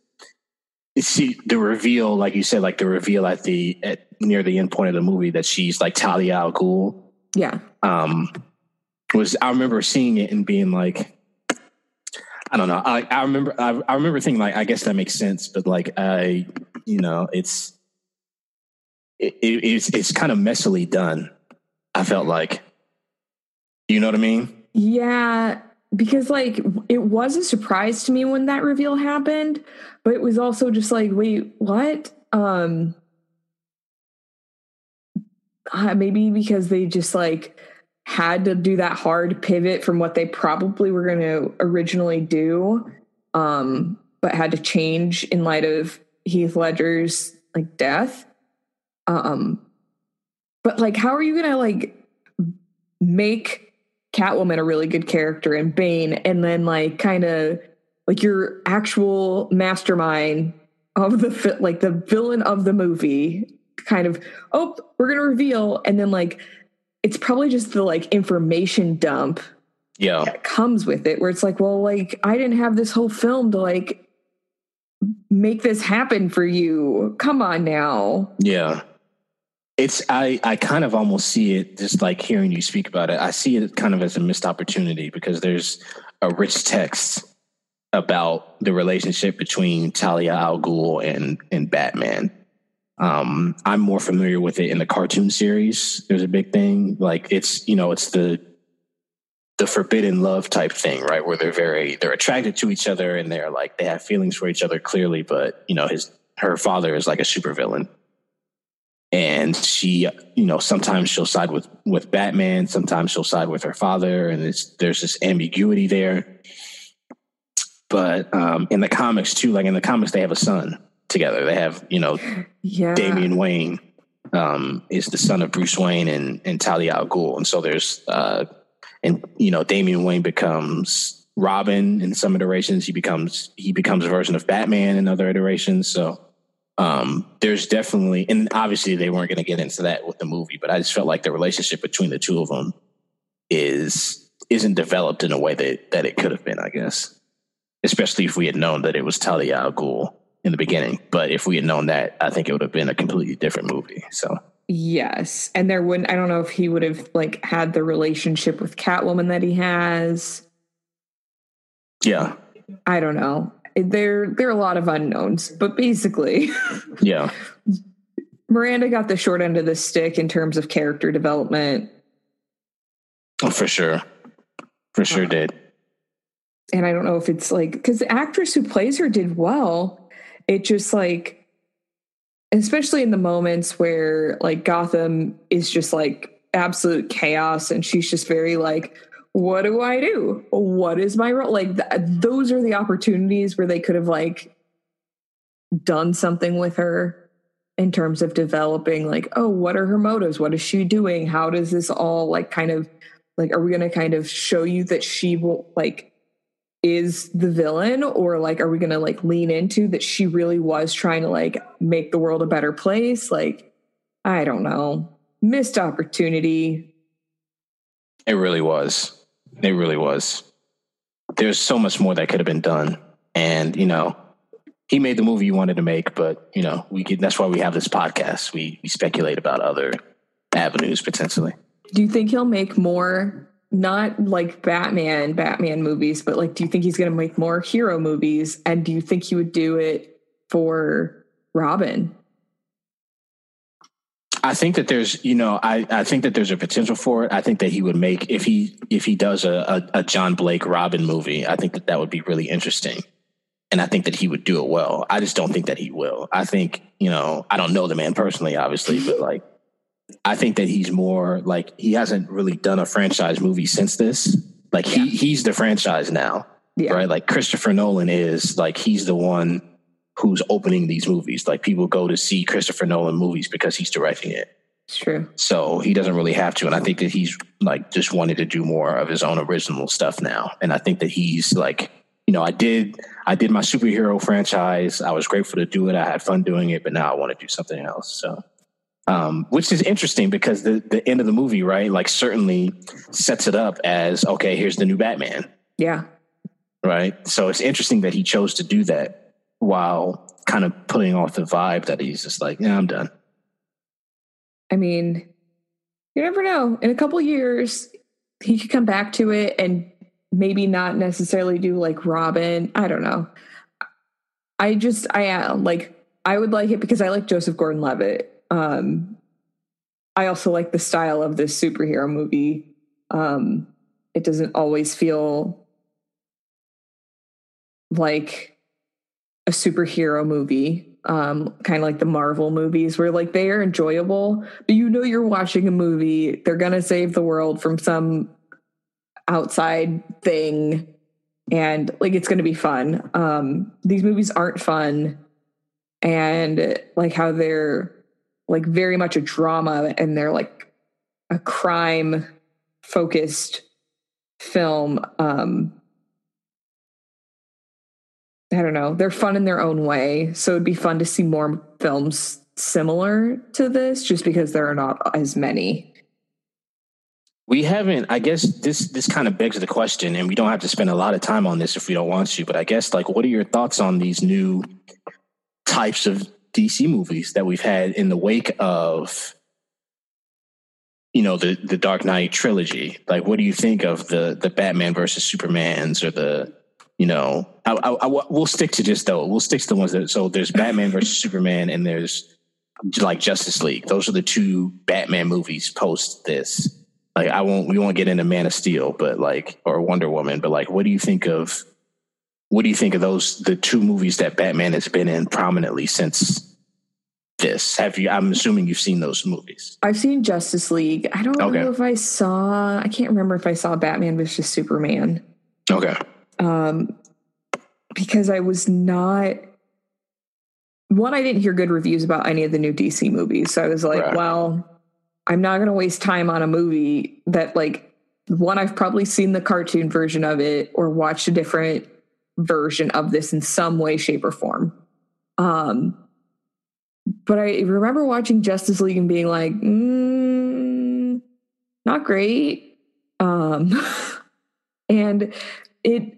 it's the reveal like you said like the reveal at the at near the end point of the movie that she's like Talia al Ghul Yeah. Um, was I remember seeing it and being like, I don't know. I, I remember I, I remember thinking like, I guess that makes sense, but like I, you know, it's it, it, it's it's kind of messily done. I felt like, you know what I mean? Yeah, because like it was a surprise to me when that reveal happened, but it was also just like, wait, what? Um uh, maybe because they just like had to do that hard pivot from what they probably were going to originally do um but had to change in light of Heath Ledger's like death. Um but like how are you going to like make Catwoman a really good character and Bane and then like kind of like your actual mastermind of the like the villain of the movie kind of oh we're going to reveal and then like it's probably just the like information dump Yeah. that comes with it where it's like well like i didn't have this whole film to like make this happen for you come on now Yeah. It's I I kind of almost see it just like hearing you speak about it. I see it kind of as a missed opportunity because there's a rich text about the relationship between Talia al Ghul and and Batman. Um, I'm more familiar with it in the cartoon series. There's a big thing like it's you know it's the the forbidden love type thing, right? Where they're very they're attracted to each other and they're like they have feelings for each other clearly, but you know his her father is like a supervillain and she you know sometimes she'll side with with batman sometimes she'll side with her father and there's this ambiguity there but um in the comics too like in the comics they have a son together. They have you know yeah. Damian wayne um is the son of bruce wayne and and talia al ghul. And so there's uh and you know damian wayne becomes robin in some iterations. He becomes he becomes a version of batman in other iterations. So um, there's definitely, and obviously they weren't going to get into that with the movie, but I just felt like the relationship between the two of them is isn't developed in a way that that it could have been, I guess. Especially if we had known that it was Talia al Ghul in the beginning, but if we had known that, I think it would have been a completely different movie. So. Yes and there wouldn't i don't know if he would have like had the relationship with catwoman that he has. Yeah, i don't know. There there are a lot of unknowns but basically *laughs* yeah, miranda got the short end of the stick in terms of character development. Oh, for sure, for sure Uh, did. and I don't know if it's like because the actress who plays her did well. It just like, especially in the moments where like Gotham is just like absolute chaos, and she's just very like, "What do I do? What is my role?" Like th- those are the opportunities where they could have like done something with her in terms of developing like oh what are her motives what is she doing how does this all like kind of like are we going to kind of show you that she will like is the villain or like are we going to like lean into that she really was trying to like make the world a better place like i don't know missed opportunity It really was. It really was. There's so much more that could have been done. And, you know, he made the movie he wanted to make, but, you know, we could that's why we have this podcast. We we speculate about other avenues potentially. do you think he'll make more not like batman batman movies but like do you think he's going to make more hero movies and do you think he would do it for robin I think that there's, you know, I, I think that there's a potential for it. I think that he would make if he if he does a, a, a John Blake Robin movie. I think that that would be really interesting, and I think that he would do it well. I just don't think that he will. I think, you know, I don't know the man personally, obviously, but like, I think that he's more like he hasn't really done a franchise movie since this. Like he he's the franchise now, yeah right? Like Christopher Nolan is like he's the one who's opening these movies. Like people go to see Christopher Nolan movies because he's directing it. it's true So he doesn't really have to. And I think that he's like just wanted to do more of his own original stuff now. And I think that he's like, you know, I did I did my superhero franchise. I was grateful to do it. I had fun doing it, but now I want to do something else. So um, which is interesting because the the end of the movie, right, like certainly sets it up as okay, here's the new Batman yeah right? So it's interesting that he chose to do that while kind of putting off the vibe that he's just like, yeah, I'm done. I mean, you never know. In a couple years, he could come back to it and maybe not necessarily do like Robin. I don't know. I just I am like I would like it because I like Joseph Gordon-Levitt. Um, I also like the style of this superhero movie. Um, it doesn't always feel like a superhero movie um, kind of like the Marvel movies, where like they are enjoyable, but you know you're watching a movie. They're gonna save the world from some outside thing, and like it's gonna be fun. Um, these movies aren't fun, and like how they're like very much a drama, and they're like a crime focused film. Um, I don't know. They're fun in their own way. So it'd be fun to see more films similar to this just because there are not as many. We haven't, I guess this this kind of begs the question, and we don't have to spend a lot of time on this if we don't want to, but I guess like what are your thoughts on these new types of DC movies that we've had in the wake of you know the the Dark Knight trilogy? Like what do you think of the the Batman versus Supermans or the you know, I, I, I, we'll stick to just though. We'll stick to the ones that. So there's Batman versus *laughs* Superman, and there's like Justice League. Those are the two Batman movies post this. Like I won't. We won't get into Man of Steel, but like or Wonder Woman. But like, what do you think of? What do you think of those the two movies that Batman has been in prominently since this? Have you? I'm assuming you've seen those movies. I've seen Justice League. I don't okay. know if I saw. I can't remember if I saw Batman versus Superman. Okay um, because I was not one. I didn't hear good reviews about any of the new DC movies, so I was like, right. well, I'm not going to waste time on a movie that like one I've probably seen the cartoon version of it or watched a different version of this in some way, shape, or form. Um, but I remember watching Justice League and being like, mm, not great. Um, *laughs* and it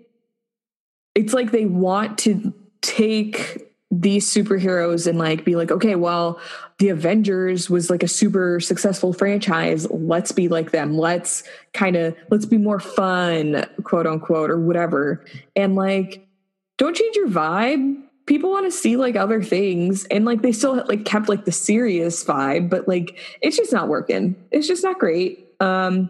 it's like they want to take these superheroes and like be like okay well the avengers was like a super successful franchise. Let's be like them. Let's kind of let's be more fun quote unquote or whatever. And like don't change your vibe people want to see like other things and like they still like kept like the serious vibe but like it's just not working it's just not great um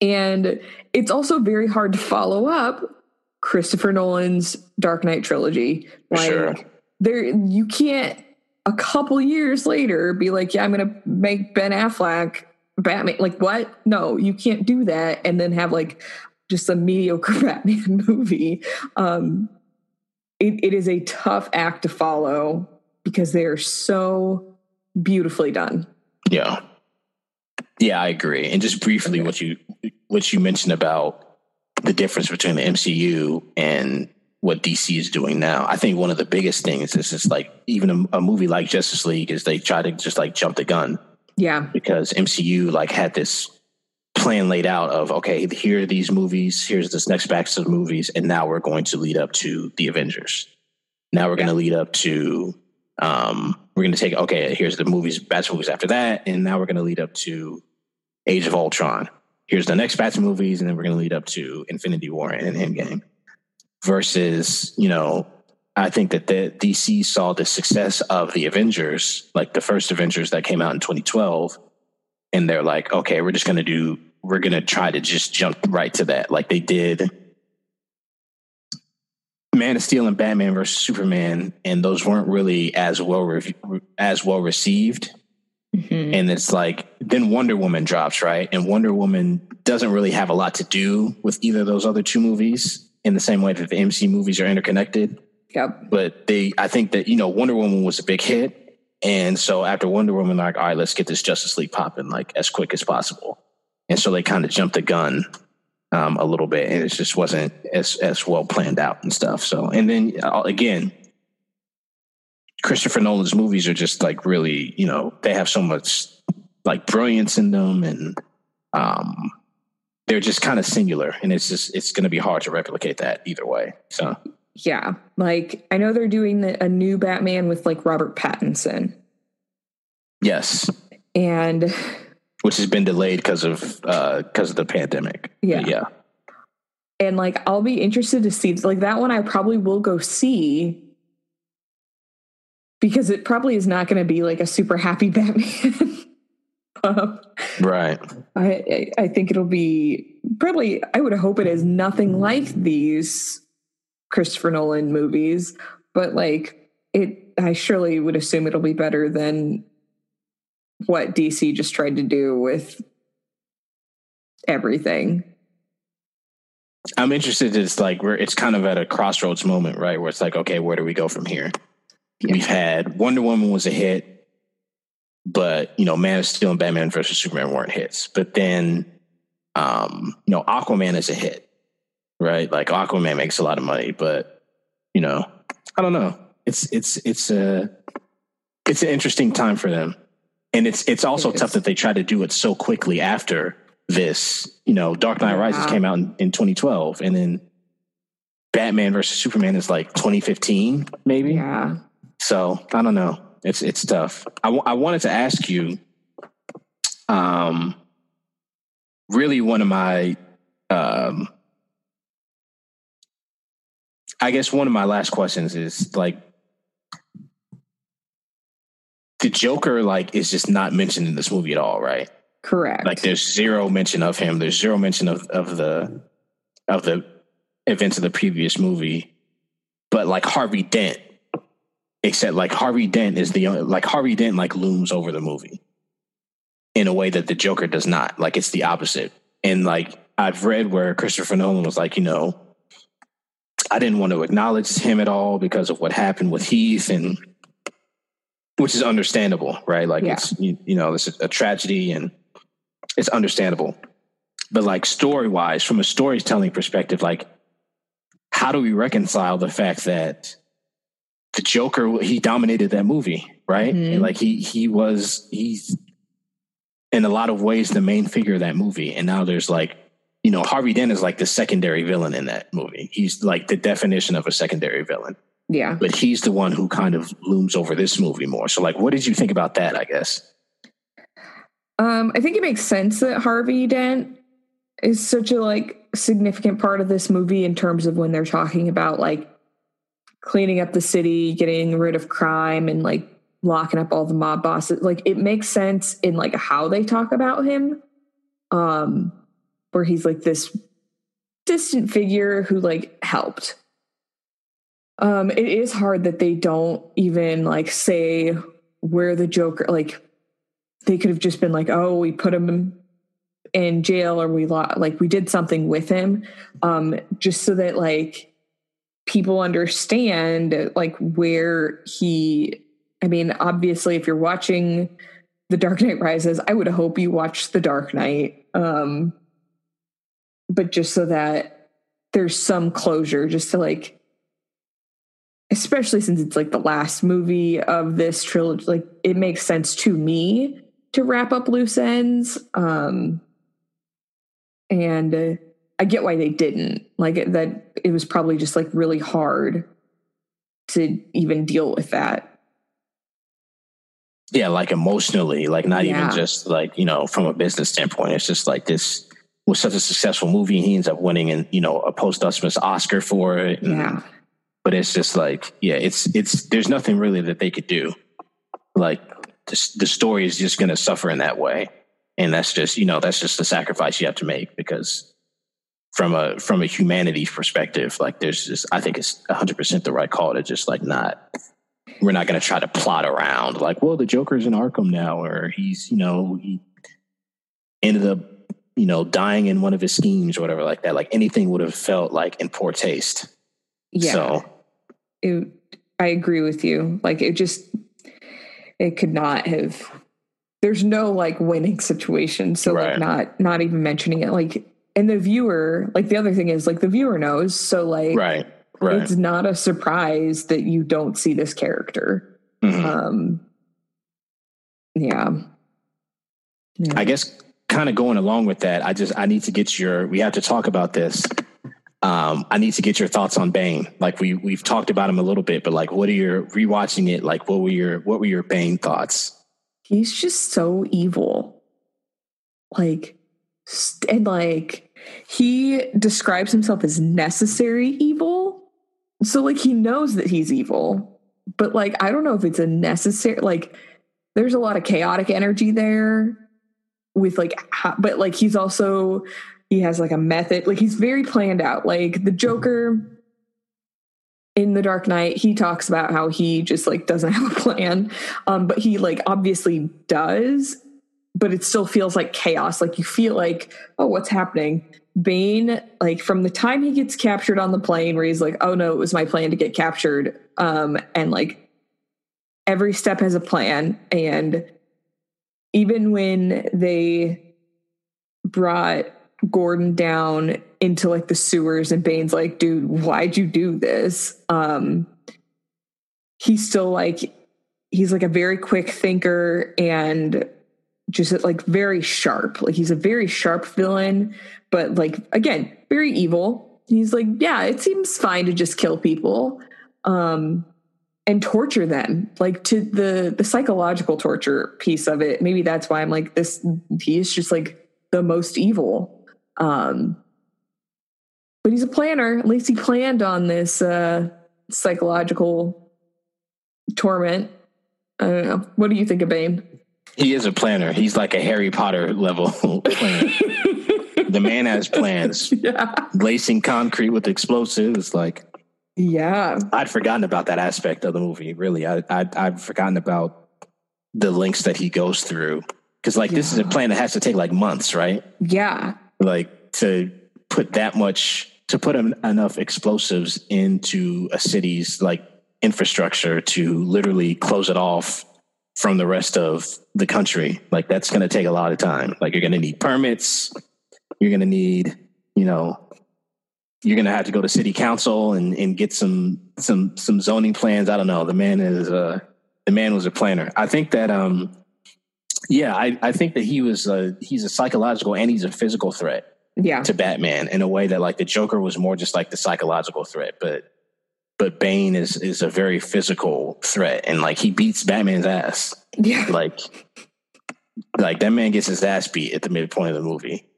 and it's also very hard to follow up Christopher Nolan's Dark Knight trilogy. Like sure. there you can't a couple years later be like, yeah, I'm gonna make Ben Affleck Batman. Like what? No, you can't do that and then have like just a mediocre *laughs* Batman movie. Um it, it is a tough act to follow because they are so beautifully done. Yeah. Yeah, I agree. And just briefly okay. what you what you mentioned about the difference between the MCU and what DC is doing now. I think one of the biggest things is just like even a, a, movie like Justice League is they try to just like jump the gun. Yeah. Because MCU like had this plan laid out of okay, here are these movies, here's this next batch of movies, and now we're going to lead up to the Avengers. Now we're going to lead up to um we're going to take okay, here's the movies, batch of movies after that, and now we're going to lead up to Age of Ultron here's the next batch of movies, and then we're going to lead up to Infinity War and Endgame. Versus, you know, I think that the DC saw the success of the Avengers, like the first Avengers that came out in 2012, and they're like, okay, we're just going to do, we're going to try to just jump right to that, like they did. Man of Steel and Batman versus Superman, and those weren't really as well re- as well received Mm-hmm. And it's like, then Wonder Woman drops, right? And Wonder Woman doesn't really have a lot to do with either of those other two movies in the same way that the MC movies are interconnected. Yep. But they, I think that, you know, Wonder Woman was a big hit. And so after Wonder Woman, like, all right, let's get this Justice League popping like as quick as possible. And so they kind of jumped the gun um, a little bit and it just wasn't as, as well planned out and stuff. So, and then uh, again, Christopher Nolan's movies are just like really, you know, they have so much like brilliance in them and um they're just kind of singular and it's just it's going to be hard to replicate that either way. So yeah, like I know they're doing the, a new Batman with like Robert Pattinson. Yes. And which has been delayed because of because uh, of the pandemic. Yeah, but yeah. And like, I'll be interested to see like that one. I probably will go see because it probably is not going to be like a super happy *laughs* Batman. um, right. I I think it'll be probably. I would hope it is nothing like these Christopher Nolan movies, but like it. I surely would assume it'll be better than what DC just tried to do with everything. I'm interested. It's like we're it's kind of at a crossroads moment, right? Where it's like, okay, where do we go from here? Yeah. We've had Wonder Woman was a hit, but you know, Man of Steel and Batman versus Superman weren't hits. But then, um, you know, Aquaman is a hit, right? Like Aquaman makes a lot of money, but you know, I don't know. It's it's it's a it's an interesting time for them, and it's it's also it tough that they try to do it so quickly after this. You know, Dark Knight Rises came out in, in 2012, and then Batman versus Superman is like 2015, maybe. Yeah. So I don't know. It's it's tough. I, w- I wanted to ask you. Um, really, one of my, um, I guess one of my last questions is like, the Joker like is just not mentioned in this movie at all, right? Correct. Like there's zero mention of him. There's zero mention of, of the of the events of the previous movie. But like Harvey Dent, except like Harvey Dent is the like Harvey Dent like looms over the movie in a way that the Joker does not. Like it's the opposite. And like I've read where Christopher Nolan was like, you know, I didn't want to acknowledge him at all because of what happened with Heath and which is understandable, right? Like yeah. it's you, you know, it's a tragedy and it's understandable. But like story wise, from a storytelling perspective, like how do we reconcile the fact that the Joker he dominated that movie, right? Mm-hmm. like he he was he's in a lot of ways the main figure of that movie, and now there's like you know Harvey Dent is like the secondary villain in that movie. He's like the definition of a secondary villain. Yeah, but he's the one who kind of looms over this movie more. So like, what did you think about that? I guess. Um, I think it makes sense that Harvey Dent is such a like significant part of this movie in terms of when they're talking about like cleaning up the city, getting rid of crime and like locking up all the mob bosses. Like it makes sense in like how they talk about him. Um where he's like this distant figure who like helped. Um it is hard that they don't even like say where the Joker like they could have just been like, oh, we put him in jail or we like we did something with him, um, just so that like people understand like where he. I mean, obviously, if you're watching The Dark Knight Rises, I would hope you watch The Dark Knight, um, but just so that there's some closure, just to like especially since it's like the last movie of this trilogy like it makes sense to me to wrap up loose ends. Um, and uh, I get why they didn't. Like it, that, it was probably just like really hard to even deal with that. Yeah, like emotionally, like not yeah. even just like, you know, from a business standpoint. It's just like this was such a successful movie. He ends up winning and, you know, a posthumous Oscar for it. And, yeah. But it's just like, yeah, it's, it's, there's nothing really that they could do. Like, the, the story is just going to suffer in that way. And that's just you know that's just the sacrifice you have to make because from a from a humanity perspective like there's just i think it's 100% the right call to just like not we're not going to try to plot around like well the joker's in arkham now or he's you know he ended up you know dying in one of his schemes or whatever like that. Like anything would have felt like in poor taste. Yeah. So it, i agree with you. Like it just it could not have there's no like winning situation. So right. like not not even mentioning it. Like and the viewer like the other thing is like the viewer knows. So like right. Right. it's not a surprise that you don't see this character. Mm-hmm. um yeah. yeah. I guess kind of going along with that i just i need to get your we have to talk about this um, I need to get your thoughts on Bane. Like we we've talked about him a little bit, but like, what are your rewatching it? Like, what were your what were your Bane thoughts? He's just so evil. like and like he describes himself as necessary evil. So like he knows that he's evil, but like I don't know if it's a necessary like there's a lot of chaotic energy there with like but like he's also he has like a method like he's very planned out. Like the joker in the dark knight he talks about how he just like doesn't *laughs* have a plan um but he like obviously does but it still feels like chaos. Like you feel like oh what's happening? Bane like from the time he gets captured on the plane where he's like oh no it was my plan to get captured um and like every step has a plan. And even when they brought Gordon down into like the sewers and Bane's like, dude, why'd you do this? Um he's still like he's like a very quick thinker and just like very sharp. Like he's a very sharp villain, but like again, very evil. He's like, yeah, it seems fine to just kill people. Um and torture them like to the the psychological torture piece of it maybe that's why i'm like this he is just like the most evil um but he's a planner at least he planned on this uh psychological torment i don't know what do you think of bane he is a planner he's like a harry potter level *laughs* planner the man has *laughs* plans yeah. lacing concrete with explosives like yeah. I'd forgotten about that aspect of the movie. Really, I, I I've forgotten about the links that he goes through because like yeah. this is a plan that has to take like months, right? Yeah. Like to put that much to put enough explosives into a city's like infrastructure to literally close it off from the rest of the country. Like that's going to take a lot of time. Like you're going to need permits. You're going to need, you know, you're going to have to go to city council and, and get some some some zoning plans. I don't know. The man is uh the man was a planner. I think that um yeah, I, I think that he was uh he's a psychological and he's a physical threat yeah. to Batman in a way that like the Joker was more just like the psychological threat, but but Bane is is a very physical threat and like he beats Batman's ass. Yeah. *laughs* Like like that man gets his ass beat at the midpoint of the movie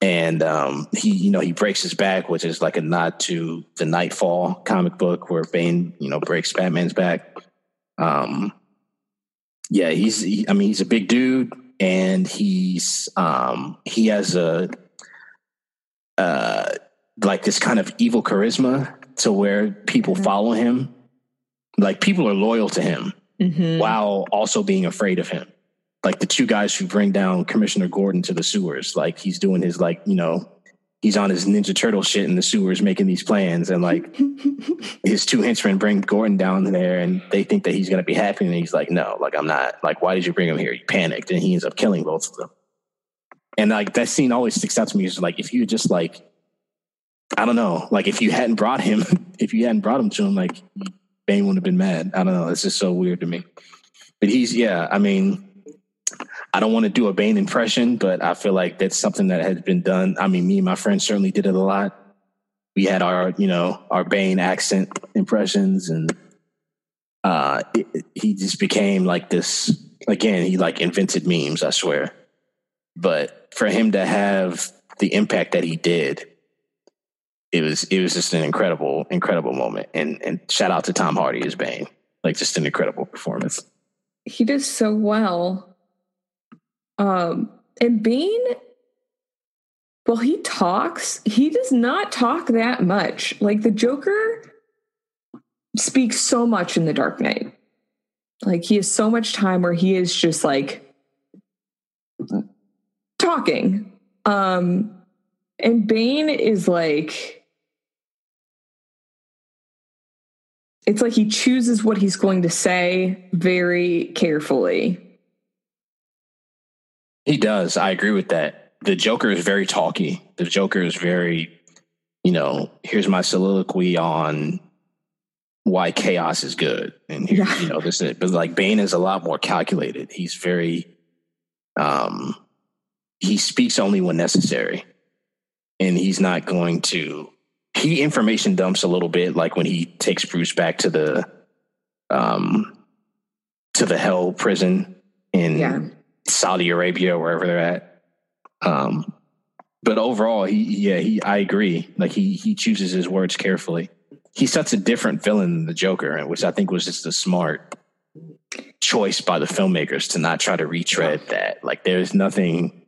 and um, he you know he breaks his back which is like a nod to the Knightfall comic book where bane you know breaks batman's back um, yeah he's he, i mean he's a big dude and he's um, he has a uh, like this kind of evil charisma to where people mm-hmm. follow him like people are loyal to him mm-hmm. while also being afraid of him like the two guys who bring down Commissioner Gordon to the sewers. Like he's doing his like, you know, he's on his Ninja Turtle shit in the sewers making these plans and like *laughs* his two henchmen bring Gordon down there and they think that he's gonna be happy and he's like, No, like I'm not. Like, why did you bring him here? He panicked and he ends up killing both of them. And like that scene always sticks out to me is like if you just like I don't know, like if you hadn't brought him *laughs* if you hadn't brought him to him, like Bane wouldn't have been mad. I don't know. It's just so weird to me. But he's yeah, I mean I don't want to do a Bane impression, but I feel like that's something that has been done. I mean, me and my friends certainly did it a lot. We had our, you know, our Bane accent impressions, and uh, it, he just became like this. Again, he like invented memes. I swear. But for him to have the impact that he did, it was it was just an incredible, incredible moment. And and shout out to Tom Hardy as Bane, like just an incredible performance. He does so well um, and Bane, well, he talks, he does not talk that much. Like the Joker speaks so much in The Dark Knight. Like he has so much time where he is just like talking. Um, and Bane is like, it's like he chooses what he's going to say very carefully. He does. I agree with that. The Joker is very talky. The Joker is very, you know, here's my soliloquy on why chaos is good. And here, yeah. you know, this is, but like Bane is a lot more calculated. He's very, um, he speaks only when necessary. And he's not going to, he information dumps a little bit, like when he takes Bruce back to the, um, to the hell prison in yeah. Saudi Arabia, wherever they're at. Um, but overall, he yeah he I agree. Like he he chooses his words carefully. He's such a different villain than the Joker, which I think was just a smart choice by the filmmakers to not try to retread that. Like there's nothing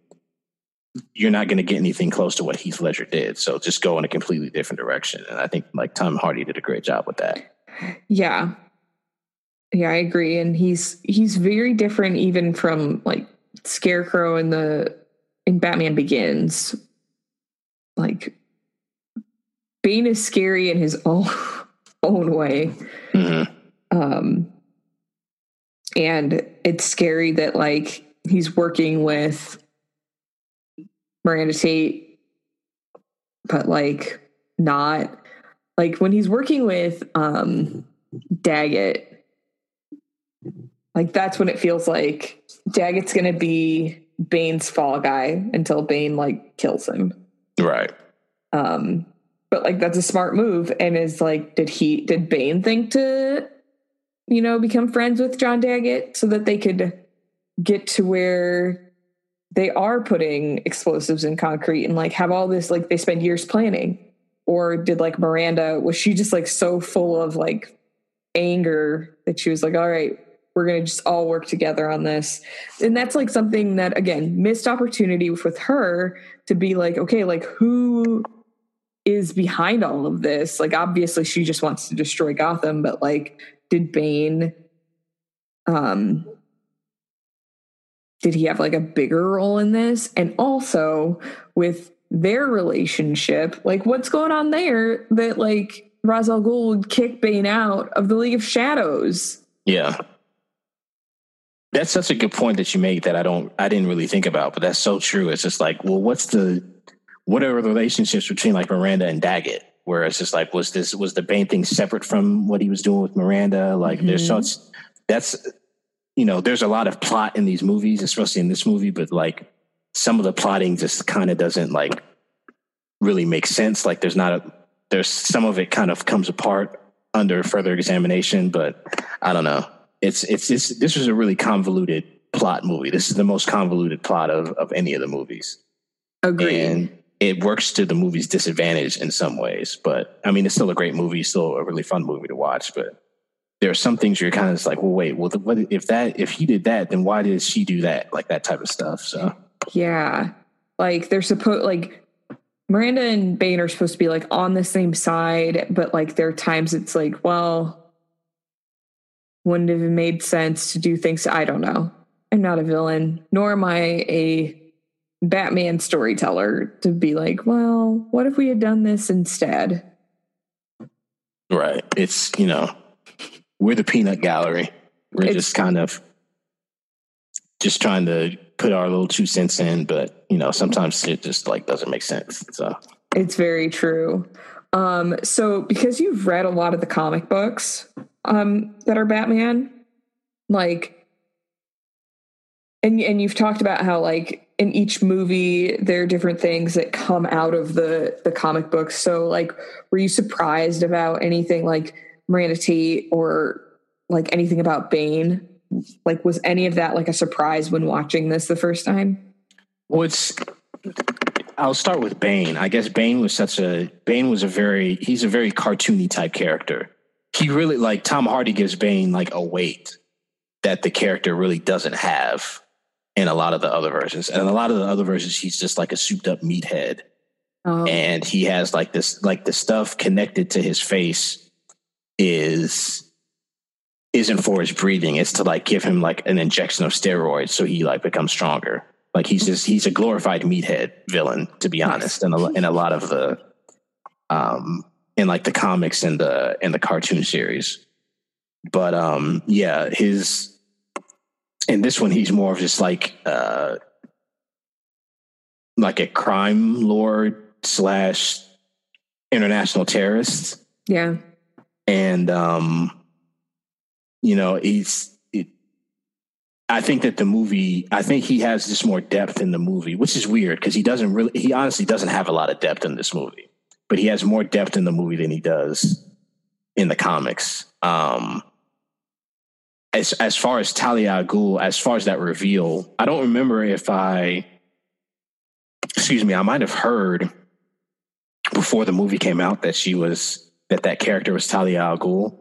you're not going to get anything close to what Heath Ledger did. So just go in a completely different direction. And I think like Tom Hardy did a great job with that. Yeah. Yeah, I agree. And he's he's very different even from like Scarecrow in the in Batman Begins. Like Bane is scary in his own *laughs* own way. Mm-hmm. Um and it's scary that like he's working with Miranda Tate, but like not like when he's working with um Daggett, like that's when it feels like Daggett's gonna be Bane's fall guy until Bane like kills him. Right. Um, but like that's a smart move. And is like, did he did Bane think to, you know, become friends with John Daggett so that they could get to where they are putting explosives in concrete and like have all this like they spend years planning or did like miranda was she just like so full of like anger that she was like all right we're going to just all work together on this and that's like something that again missed opportunity with her to be like okay like who is behind all of this like obviously she just wants to destroy gotham but like did bane um did he have like a bigger role in this? And also with their relationship, like what's going on there that like Ra's al Ghul would kick Bane out of the League of Shadows? Yeah. That's such a good point that you make that I don't I didn't really think about, but that's so true. It's just like, well, what's the what are the relationships between like Miranda and Daggett? Where it's just like, was this was the Bane thing separate from what he was doing with Miranda? Like mm-hmm. there's such that's you know, there's a lot of plot in these movies, especially in this movie, but like some of the plotting just kind of doesn't like really make sense. Like there's not a, there's some of it kind of comes apart under further examination, but I don't know. It's, it's, it's, this was a really convoluted plot movie. This is the most convoluted plot of, of any of the movies. Agreed. And it works to the movie's disadvantage in some ways, but I mean, it's still a great movie, still a really fun movie to watch, but there are some things you're kind of like, well, wait, well, what if that if he did that, then why did she do that? Like that type of stuff. So yeah, like they're supposed like Miranda and Bane are supposed to be like on the same side, but like there are times it's like, well, wouldn't have made sense to do things. I don't know. I'm not a villain, nor am I a Batman storyteller to be like, well, what if we had done this instead? Right. It's, you know, we're the peanut gallery. We're it's, just kind of just trying to put our little two cents in, but you know, sometimes it just like doesn't make sense. So it's very true. Um, so because you've read a lot of the comic books um, that are Batman, like, and and you've talked about how like in each movie there are different things that come out of the the comic books. So like, were you surprised about anything like? Miranda Tate or like anything about Bane? Like, was any of that like a surprise when watching this the first time? Well, it's. I'll start with Bane. I guess Bane was such a Bane was a very he's a very cartoony type character. He really like Tom Hardy gives Bane like a weight that the character really doesn't have in a lot of the other versions. And a lot of the other versions, he's just like a souped up meathead. Oh. And he has like this like the stuff connected to his face is isn't for his breathing. It's to like give him like an injection of steroids so he like becomes stronger. Like he's just he's a glorified meathead villain, to be honest, in a, in a lot of the um in like the comics and the in the cartoon series. But um yeah, his in this one he's more of just like uh like a crime lord slash international terrorist. Yeah and um, you know he's. It, I think that the movie. I think he has just more depth in the movie, which is weird because he doesn't really. He honestly doesn't have a lot of depth in this movie, but he has more depth in the movie than he does in the comics. Um, as as far as Talia Ghul, as far as that reveal, I don't remember if I excuse me, I might have heard before the movie came out that she was that that character was Talia al Ghul.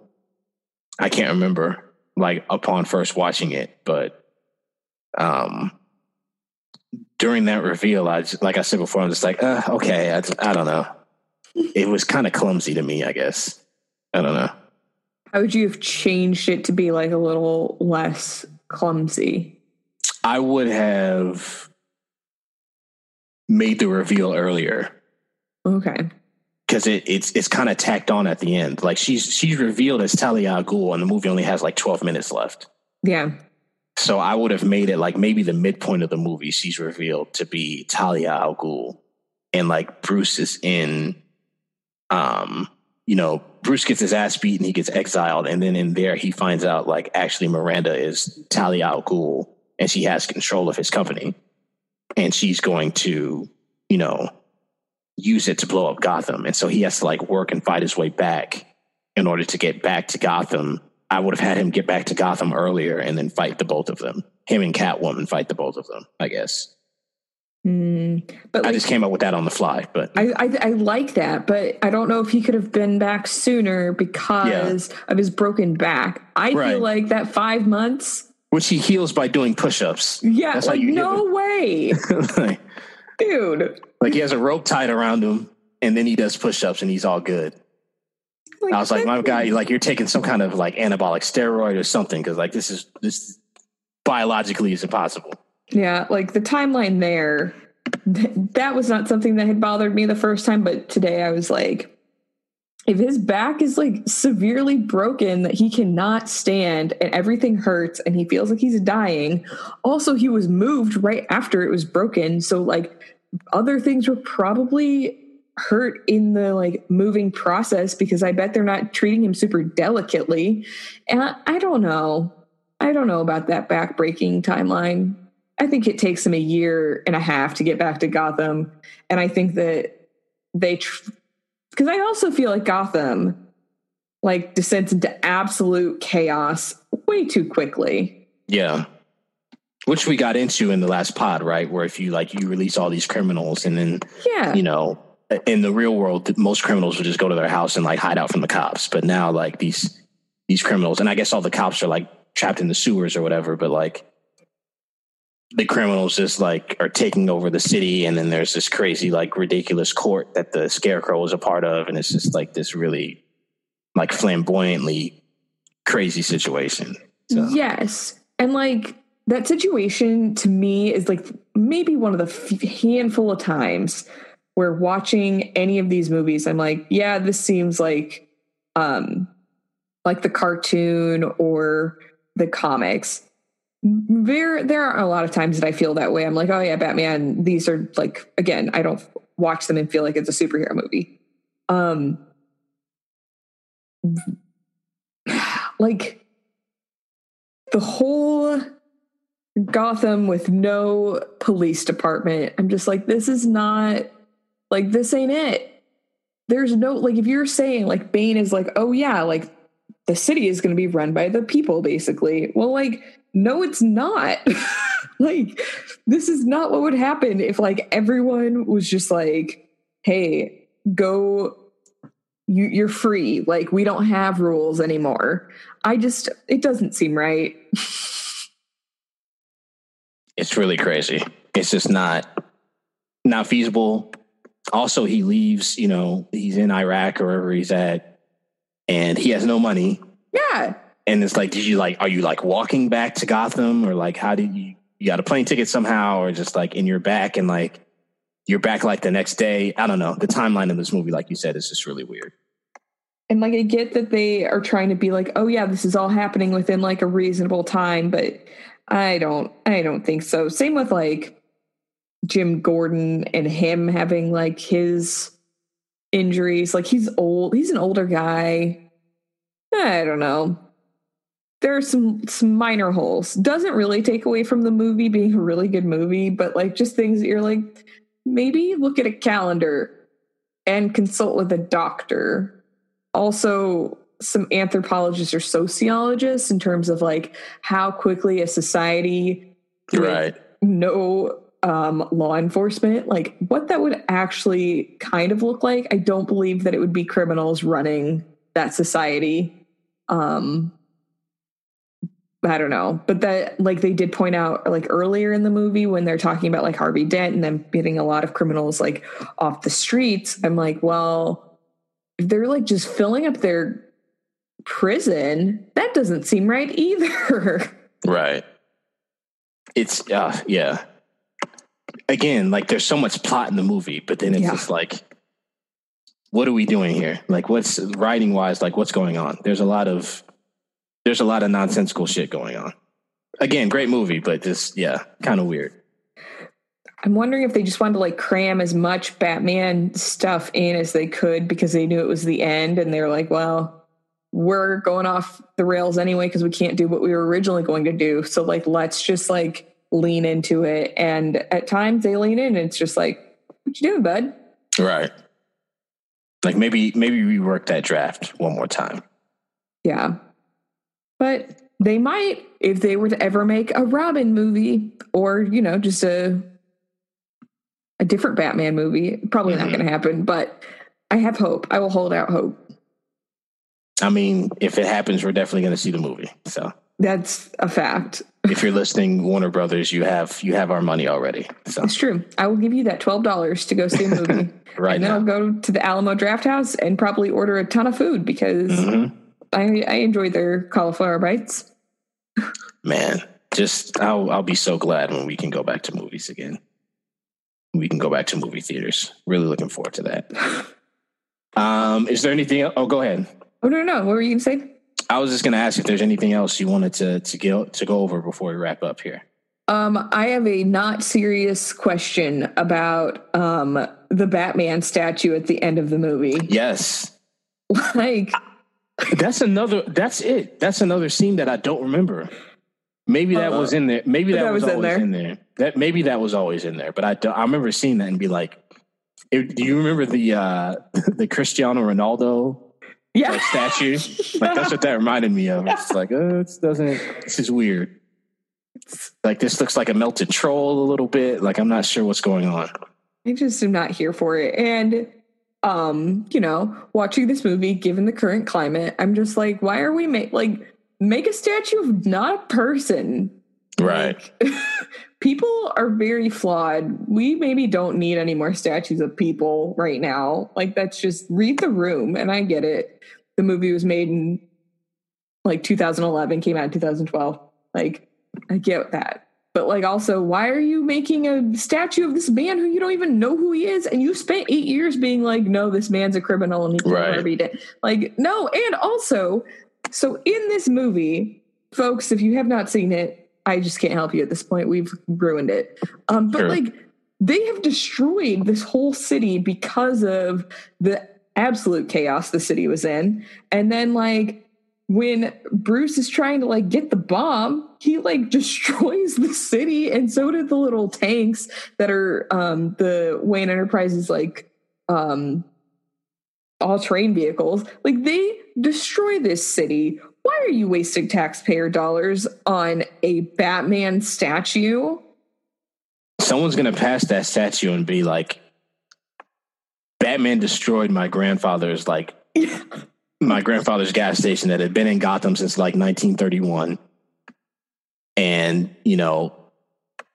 I can't remember like upon first watching it, but um during that reveal, I just, like I said before, I'm just like, uh, okay, I, I don't know. It was kind of clumsy to me, I guess. I don't know. How would you have changed it to be like a little less clumsy? I would have made the reveal earlier. Okay. Because it, it's it's kind of tacked on at the end. Like she's she's revealed as Talia al Ghul, and the movie only has like twelve minutes left. Yeah. So I would have made it like maybe the midpoint of the movie. She's revealed to be Talia al Ghul, and like Bruce is in, um, you know, Bruce gets his ass beat and he gets exiled, and then in there he finds out like actually Miranda is Talia al Ghul, and she has control of his company, and she's going to, you know, use it to blow up Gotham, and so he has to like work and fight his way back in order to get back to Gotham I would have had him get back to Gotham earlier and then fight the both of them. Him and Catwoman fight the both of them, I guess. Mm, but like, I just came up with that on the fly, but I, I, I like that, but I don't know if he could have been back sooner because yeah. of his broken back. I right. feel like that five months, which he heals by doing push-ups. Yeah, That's like no *laughs* way, like, dude. Like he has a rope tied around him, and then he does push-ups, and he's all good. Like, I was like, my guy, like you're taking some kind of like anabolic steroid or something because like this is this biologically is impossible. Yeah, like the timeline there, th- that was not something that had bothered me the first time, but today I was like, if his back is like severely broken that he cannot stand and everything hurts and he feels like he's dying also he was moved right after it was broken so like other things were probably hurt in the like moving process because I bet they're not treating him super delicately. And I, I don't know. I don't know about that back breaking timeline. I think it takes him a year and a half to get back to Gotham. And I think that they, because tr- I also feel like Gotham like descends into absolute chaos way too quickly. Yeah. Which we got into in the last pod, right? Where if you like you release all these criminals and then yeah, you know, in the real world, most criminals would just go to their house and like hide out from the cops. But now, like these these criminals, and I guess all the cops are like trapped in the sewers or whatever. But like the criminals just like are taking over the city, and then there's this crazy like ridiculous court that the Scarecrow is a part of, and it's just like this really like flamboyantly crazy situation. So. Yes, and like that situation to me is like maybe one of the handful of times where watching any of these movies, I'm like, yeah, this seems like um like the cartoon or the comics. There there are a lot of times that I feel that way. I'm like, oh yeah, Batman, these are like again, I don't watch them and feel like it's a superhero movie. Um *sighs* like the whole Gotham with no police department. I'm just like, this is not like this ain't it. There's no like if you're saying like Bane is like, oh yeah, like the city is going to be run by the people basically. Well, like no, it's not. *laughs* like this is not what would happen if like everyone was just like, hey, go you, you're free. Like we don't have rules anymore. I just it doesn't seem right. *laughs* it's really crazy. It's just not not feasible also he leaves, you know, he's in Iraq or wherever he's at, and he has no money. Yeah. And it's like, did you like, are you like walking back to Gotham or like, how did you, you got a plane ticket somehow or just like in your back and like, you're back like the next day. I don't know. The timeline of this movie, like you said, is just really weird. And like, I get that they are trying to be like, oh yeah, this is all happening within like a reasonable time, but I don't, I don't think so. Same with like, Jim Gordon and him having like his injuries. Like he's old, he's an older guy. I don't know. There are some some minor holes. Doesn't really take away from the movie being a really good movie, but like just things that you're like, maybe look at a calendar and consult with a doctor. Also, some anthropologists or sociologists in terms of like how quickly a society right no um, law enforcement, like what that would actually kind of look like. I don't believe that it would be criminals running that society. Um, I don't know, but that like they did point out like earlier in the movie when they're talking about like Harvey Dent and them getting a lot of criminals like off the streets. I'm like, well, if they're like just filling up their prison, that doesn't seem right either. *laughs* Right. It's uh yeah. Again, like there's so much plot in the movie, but then it's Yeah. just like what are we doing here? Like what's writing wise, like what's going on? There's a lot of there's a lot of nonsensical shit going on. Again, great movie, but just yeah, kind of weird. I'm wondering if they just wanted to like cram as much Batman stuff in as they could because they knew it was the end and they're like, well, we're going off the rails anyway because we can't do what we were originally going to do. So like let's just like lean into it. And at times they lean in and it's just like, what you doing, bud? Right. Like maybe maybe rework that draft one more time. Yeah. But they might if they were to ever make a Robin movie or, you know, just a a different Batman movie. Probably not Mhm. going to happen, but I have hope. I will hold out hope. I mean, if it happens, we're definitely going to see the movie. So That's a fact. if you're listening, Warner Brothers, you have you have our money already. So It's true. I will give you that twelve dollars to go see a movie, *laughs* right and then now, I'll go to the Alamo Drafthouse and probably order a ton of food because Mhm. I, I enjoyed their cauliflower bites. man, just I'll I'll be so glad when we can go back to movies again. We can go back to movie theaters. Really looking forward to that. *laughs* Um, is there anything? el- Oh, go ahead. Oh no, no! What were you gonna say? I was just going to ask if there's anything else you wanted to to go to go over before we wrap up here. Um, I have a not serious question about um the Batman statue at the end of the movie. Yes, *laughs* Like, *laughs* that's another. That's it. That's another scene that I don't remember. Maybe that Uh, was in there. Maybe that, that was, was in always there. in there. That maybe that was always in there. But I don't, I remember seeing that and be like, it- do you remember the uh *laughs* the Cristiano Ronaldo yeah, like, statue? *laughs* Like that's what that reminded me of. It's like, oh, it doesn't. This is weird. Like this looks like a melted troll a little bit. Like I'm not sure what's going on. I just am not here for it. And um, you know, watching this movie, given the current climate, I'm just like, why are we make like make a statue of not a person? Right. Like, *laughs* people are very flawed. We maybe don't need any more statues of people right now. Like that's just read the room, and I get it. The movie was made in like 2011, came out in 2012. Like I get that. But like also, why are you making a statue of this man who you don't even know who he is? And you spent eight years being like, no, this man's a criminal and he can Right. never be dead. Like, no, and also, so in this movie, folks, if you have not seen it, I just can't help you at this point. We've ruined it. Um, but Sure. like they have destroyed this whole city because of the absolute chaos the city was in. And then like when Bruce is trying to like get the bomb, he like *laughs* destroys the city, and so did the little tanks that are um the Wayne Enterprises like um all-terrain vehicles. Like they destroy this city. Why are you wasting taxpayer dollars on a Batman statue? Someone's gonna pass that statue and be like, Batman destroyed my grandfather's like *laughs* my grandfather's gas station that had been in Gotham since like 1931, and you know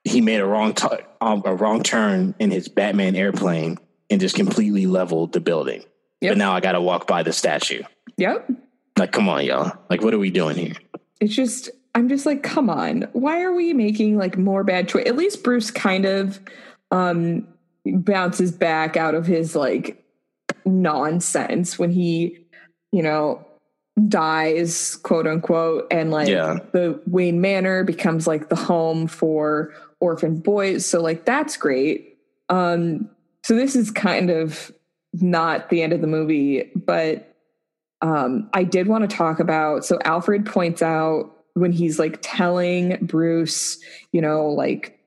he made a wrong t- um, a wrong turn in his Batman airplane and just completely leveled the building. Yep. But now I got to walk by the statue. Yep. Like, come on, y'all! Like, what are we doing here? it's just i'm just like come on why are we making like more bad choice at least bruce kind of um bounces back out of his like nonsense when he you know dies quote unquote and like Yeah. the wayne manor becomes like the home for orphan boys so like that's great um so this is kind of not the end of the movie but um, I did want to talk about. So Alfred points out when he's like telling Bruce, you know, like,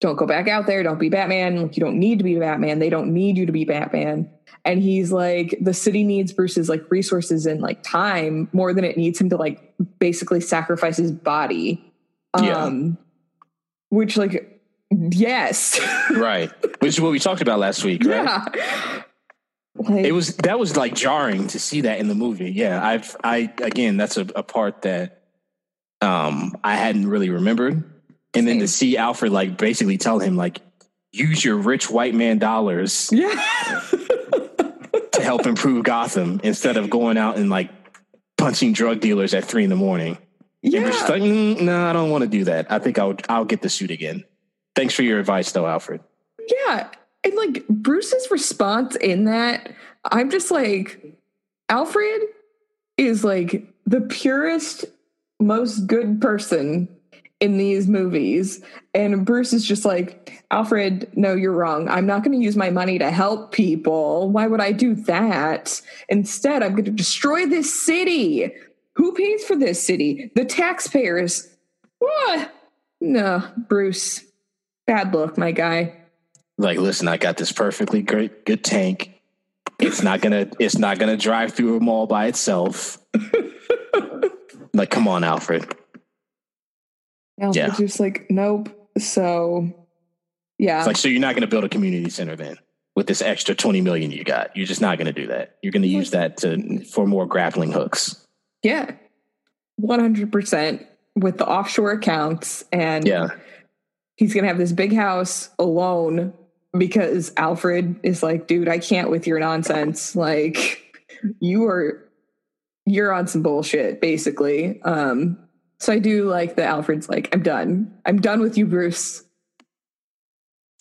don't go back out there, don't be Batman. Like, you don't need to be Batman. They don't need you to be Batman. And he's like, the city needs Bruce's like resources and like time more than it needs him to like basically sacrifice his body. Yeah. Um, which like yes. *laughs* right. Which is what we talked about last week, right? yeah. Like, It was that was like jarring to see that in the movie. Yeah, I've I again that's a, a part that um I hadn't really remembered. And then to see Alfred like basically tell him like use your rich white man dollars yeah. *laughs* help improve Gotham instead of going out and like punching drug dealers at three in the morning. And we're just yeah. like, mm, no, I don't want to do that. I think I'll I'll get the suit again. Thanks for your advice, though, Alfred. Yeah. And like Bruce's response in that, I'm just like, Alfred is like the purest, most good person in these movies. And Bruce is just like, Alfred, no, you're wrong. I'm not going to use my money to help people. Why would I do that? Instead, I'm going to destroy this city. Who pays for this city? The taxpayers. What? No, Bruce. Bad look, my guy. Like, listen, I got this perfectly great good tank. It's not gonna it's not gonna drive through a mall by itself. *laughs* like, come on, Alfred. Alfred's Yeah. just like, nope. So, yeah. It's like, so you're not gonna build a community center then with this extra 20 million you got. You're just not gonna do that. You're gonna use that to for more grappling hooks. yeah. 100% with the offshore accounts. And Yeah. he's going to have this big house alone because Alfred is like, dude, I can't with your nonsense. Like, you are, you're on some bullshit, basically. Um, so I do like that Alfred's like, I'm done. I'm done with you, Bruce.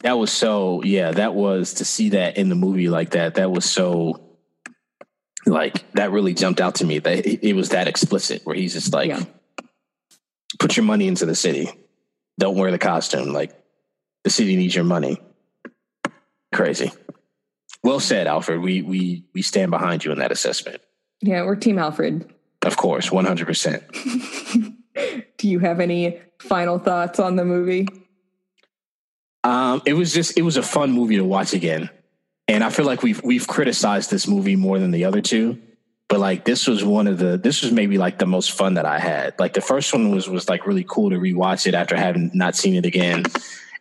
That was so yeah, that was to see that in the movie like that, that was so like that really jumped out to me that it, it was that explicit where he's just like Yeah. put your money into the city. Don't wear the costume. Like the city needs your money. Crazy. Well said, Alfred. We we we stand behind you in that assessment. Yeah, we're Team Alfred. Of course, one hundred percent. *laughs* Do you have any final thoughts on the movie? Um, it was just it was a fun movie to watch again, and I feel like we've we've criticized this movie more than the other two, but like this was one of the this was maybe like the most fun that I had. Like the first one was was like really cool to rewatch it after having not seen it again,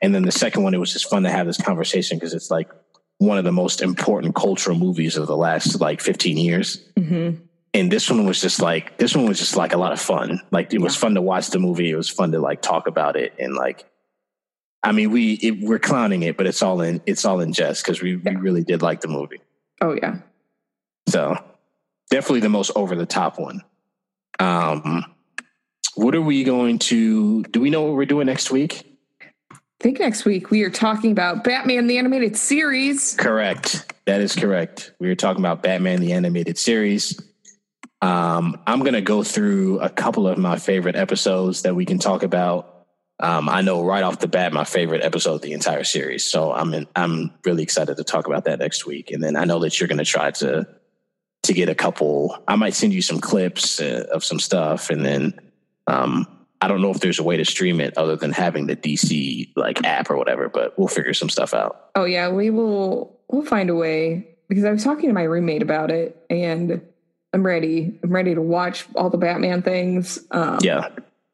and then the second one it was just fun to have this conversation because it's like one of the most important cultural movies of the last like fifteen years. Mm-hmm. And this one was just like this one was just like a lot of fun. Like it was Yeah. fun to watch the movie. It was fun to like talk about it and like I mean, we it, we're clowning it, but it's all in it's all in jest because we, we really did like the movie. Oh yeah. So definitely the most over the top one. Um, what are we going to? Do we know what we're doing next week? I think next week we are talking about Batman the Animated Series. Correct. That is correct. We were talking about Batman the animated series. Um, I'm going to go through a couple of my favorite episodes that we can talk about. Um, I know right off the bat my favorite episode of the entire series, so I'm in, I'm really excited to talk about that next week. And then I know that you're going to try to to get a couple. I might send you some clips uh, of some stuff, and then um, I don't know if there's a way to stream it other than having the DC like app or whatever, but we'll figure some stuff out. Oh yeah, we will we'll find a way because I was talking to my roommate about it and I'm ready. I'm ready to watch all the Batman things. Um Yeah.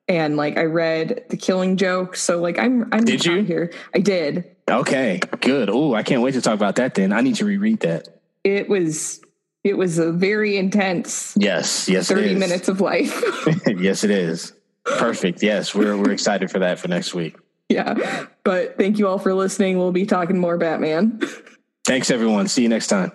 and like I read the killing joke. So like I'm I'm Did you? here. I did. Okay, good. Oh, I can't wait to talk about that then. I need to reread that. It was it was a very intense Yes, yes, 30 is. minutes of life. *laughs* *laughs* yes, it is. Perfect. Yes, we're we're excited for that for next week. yeah. But thank you all for listening. We'll be talking more Batman. *laughs* Thanks, everyone. See you next time.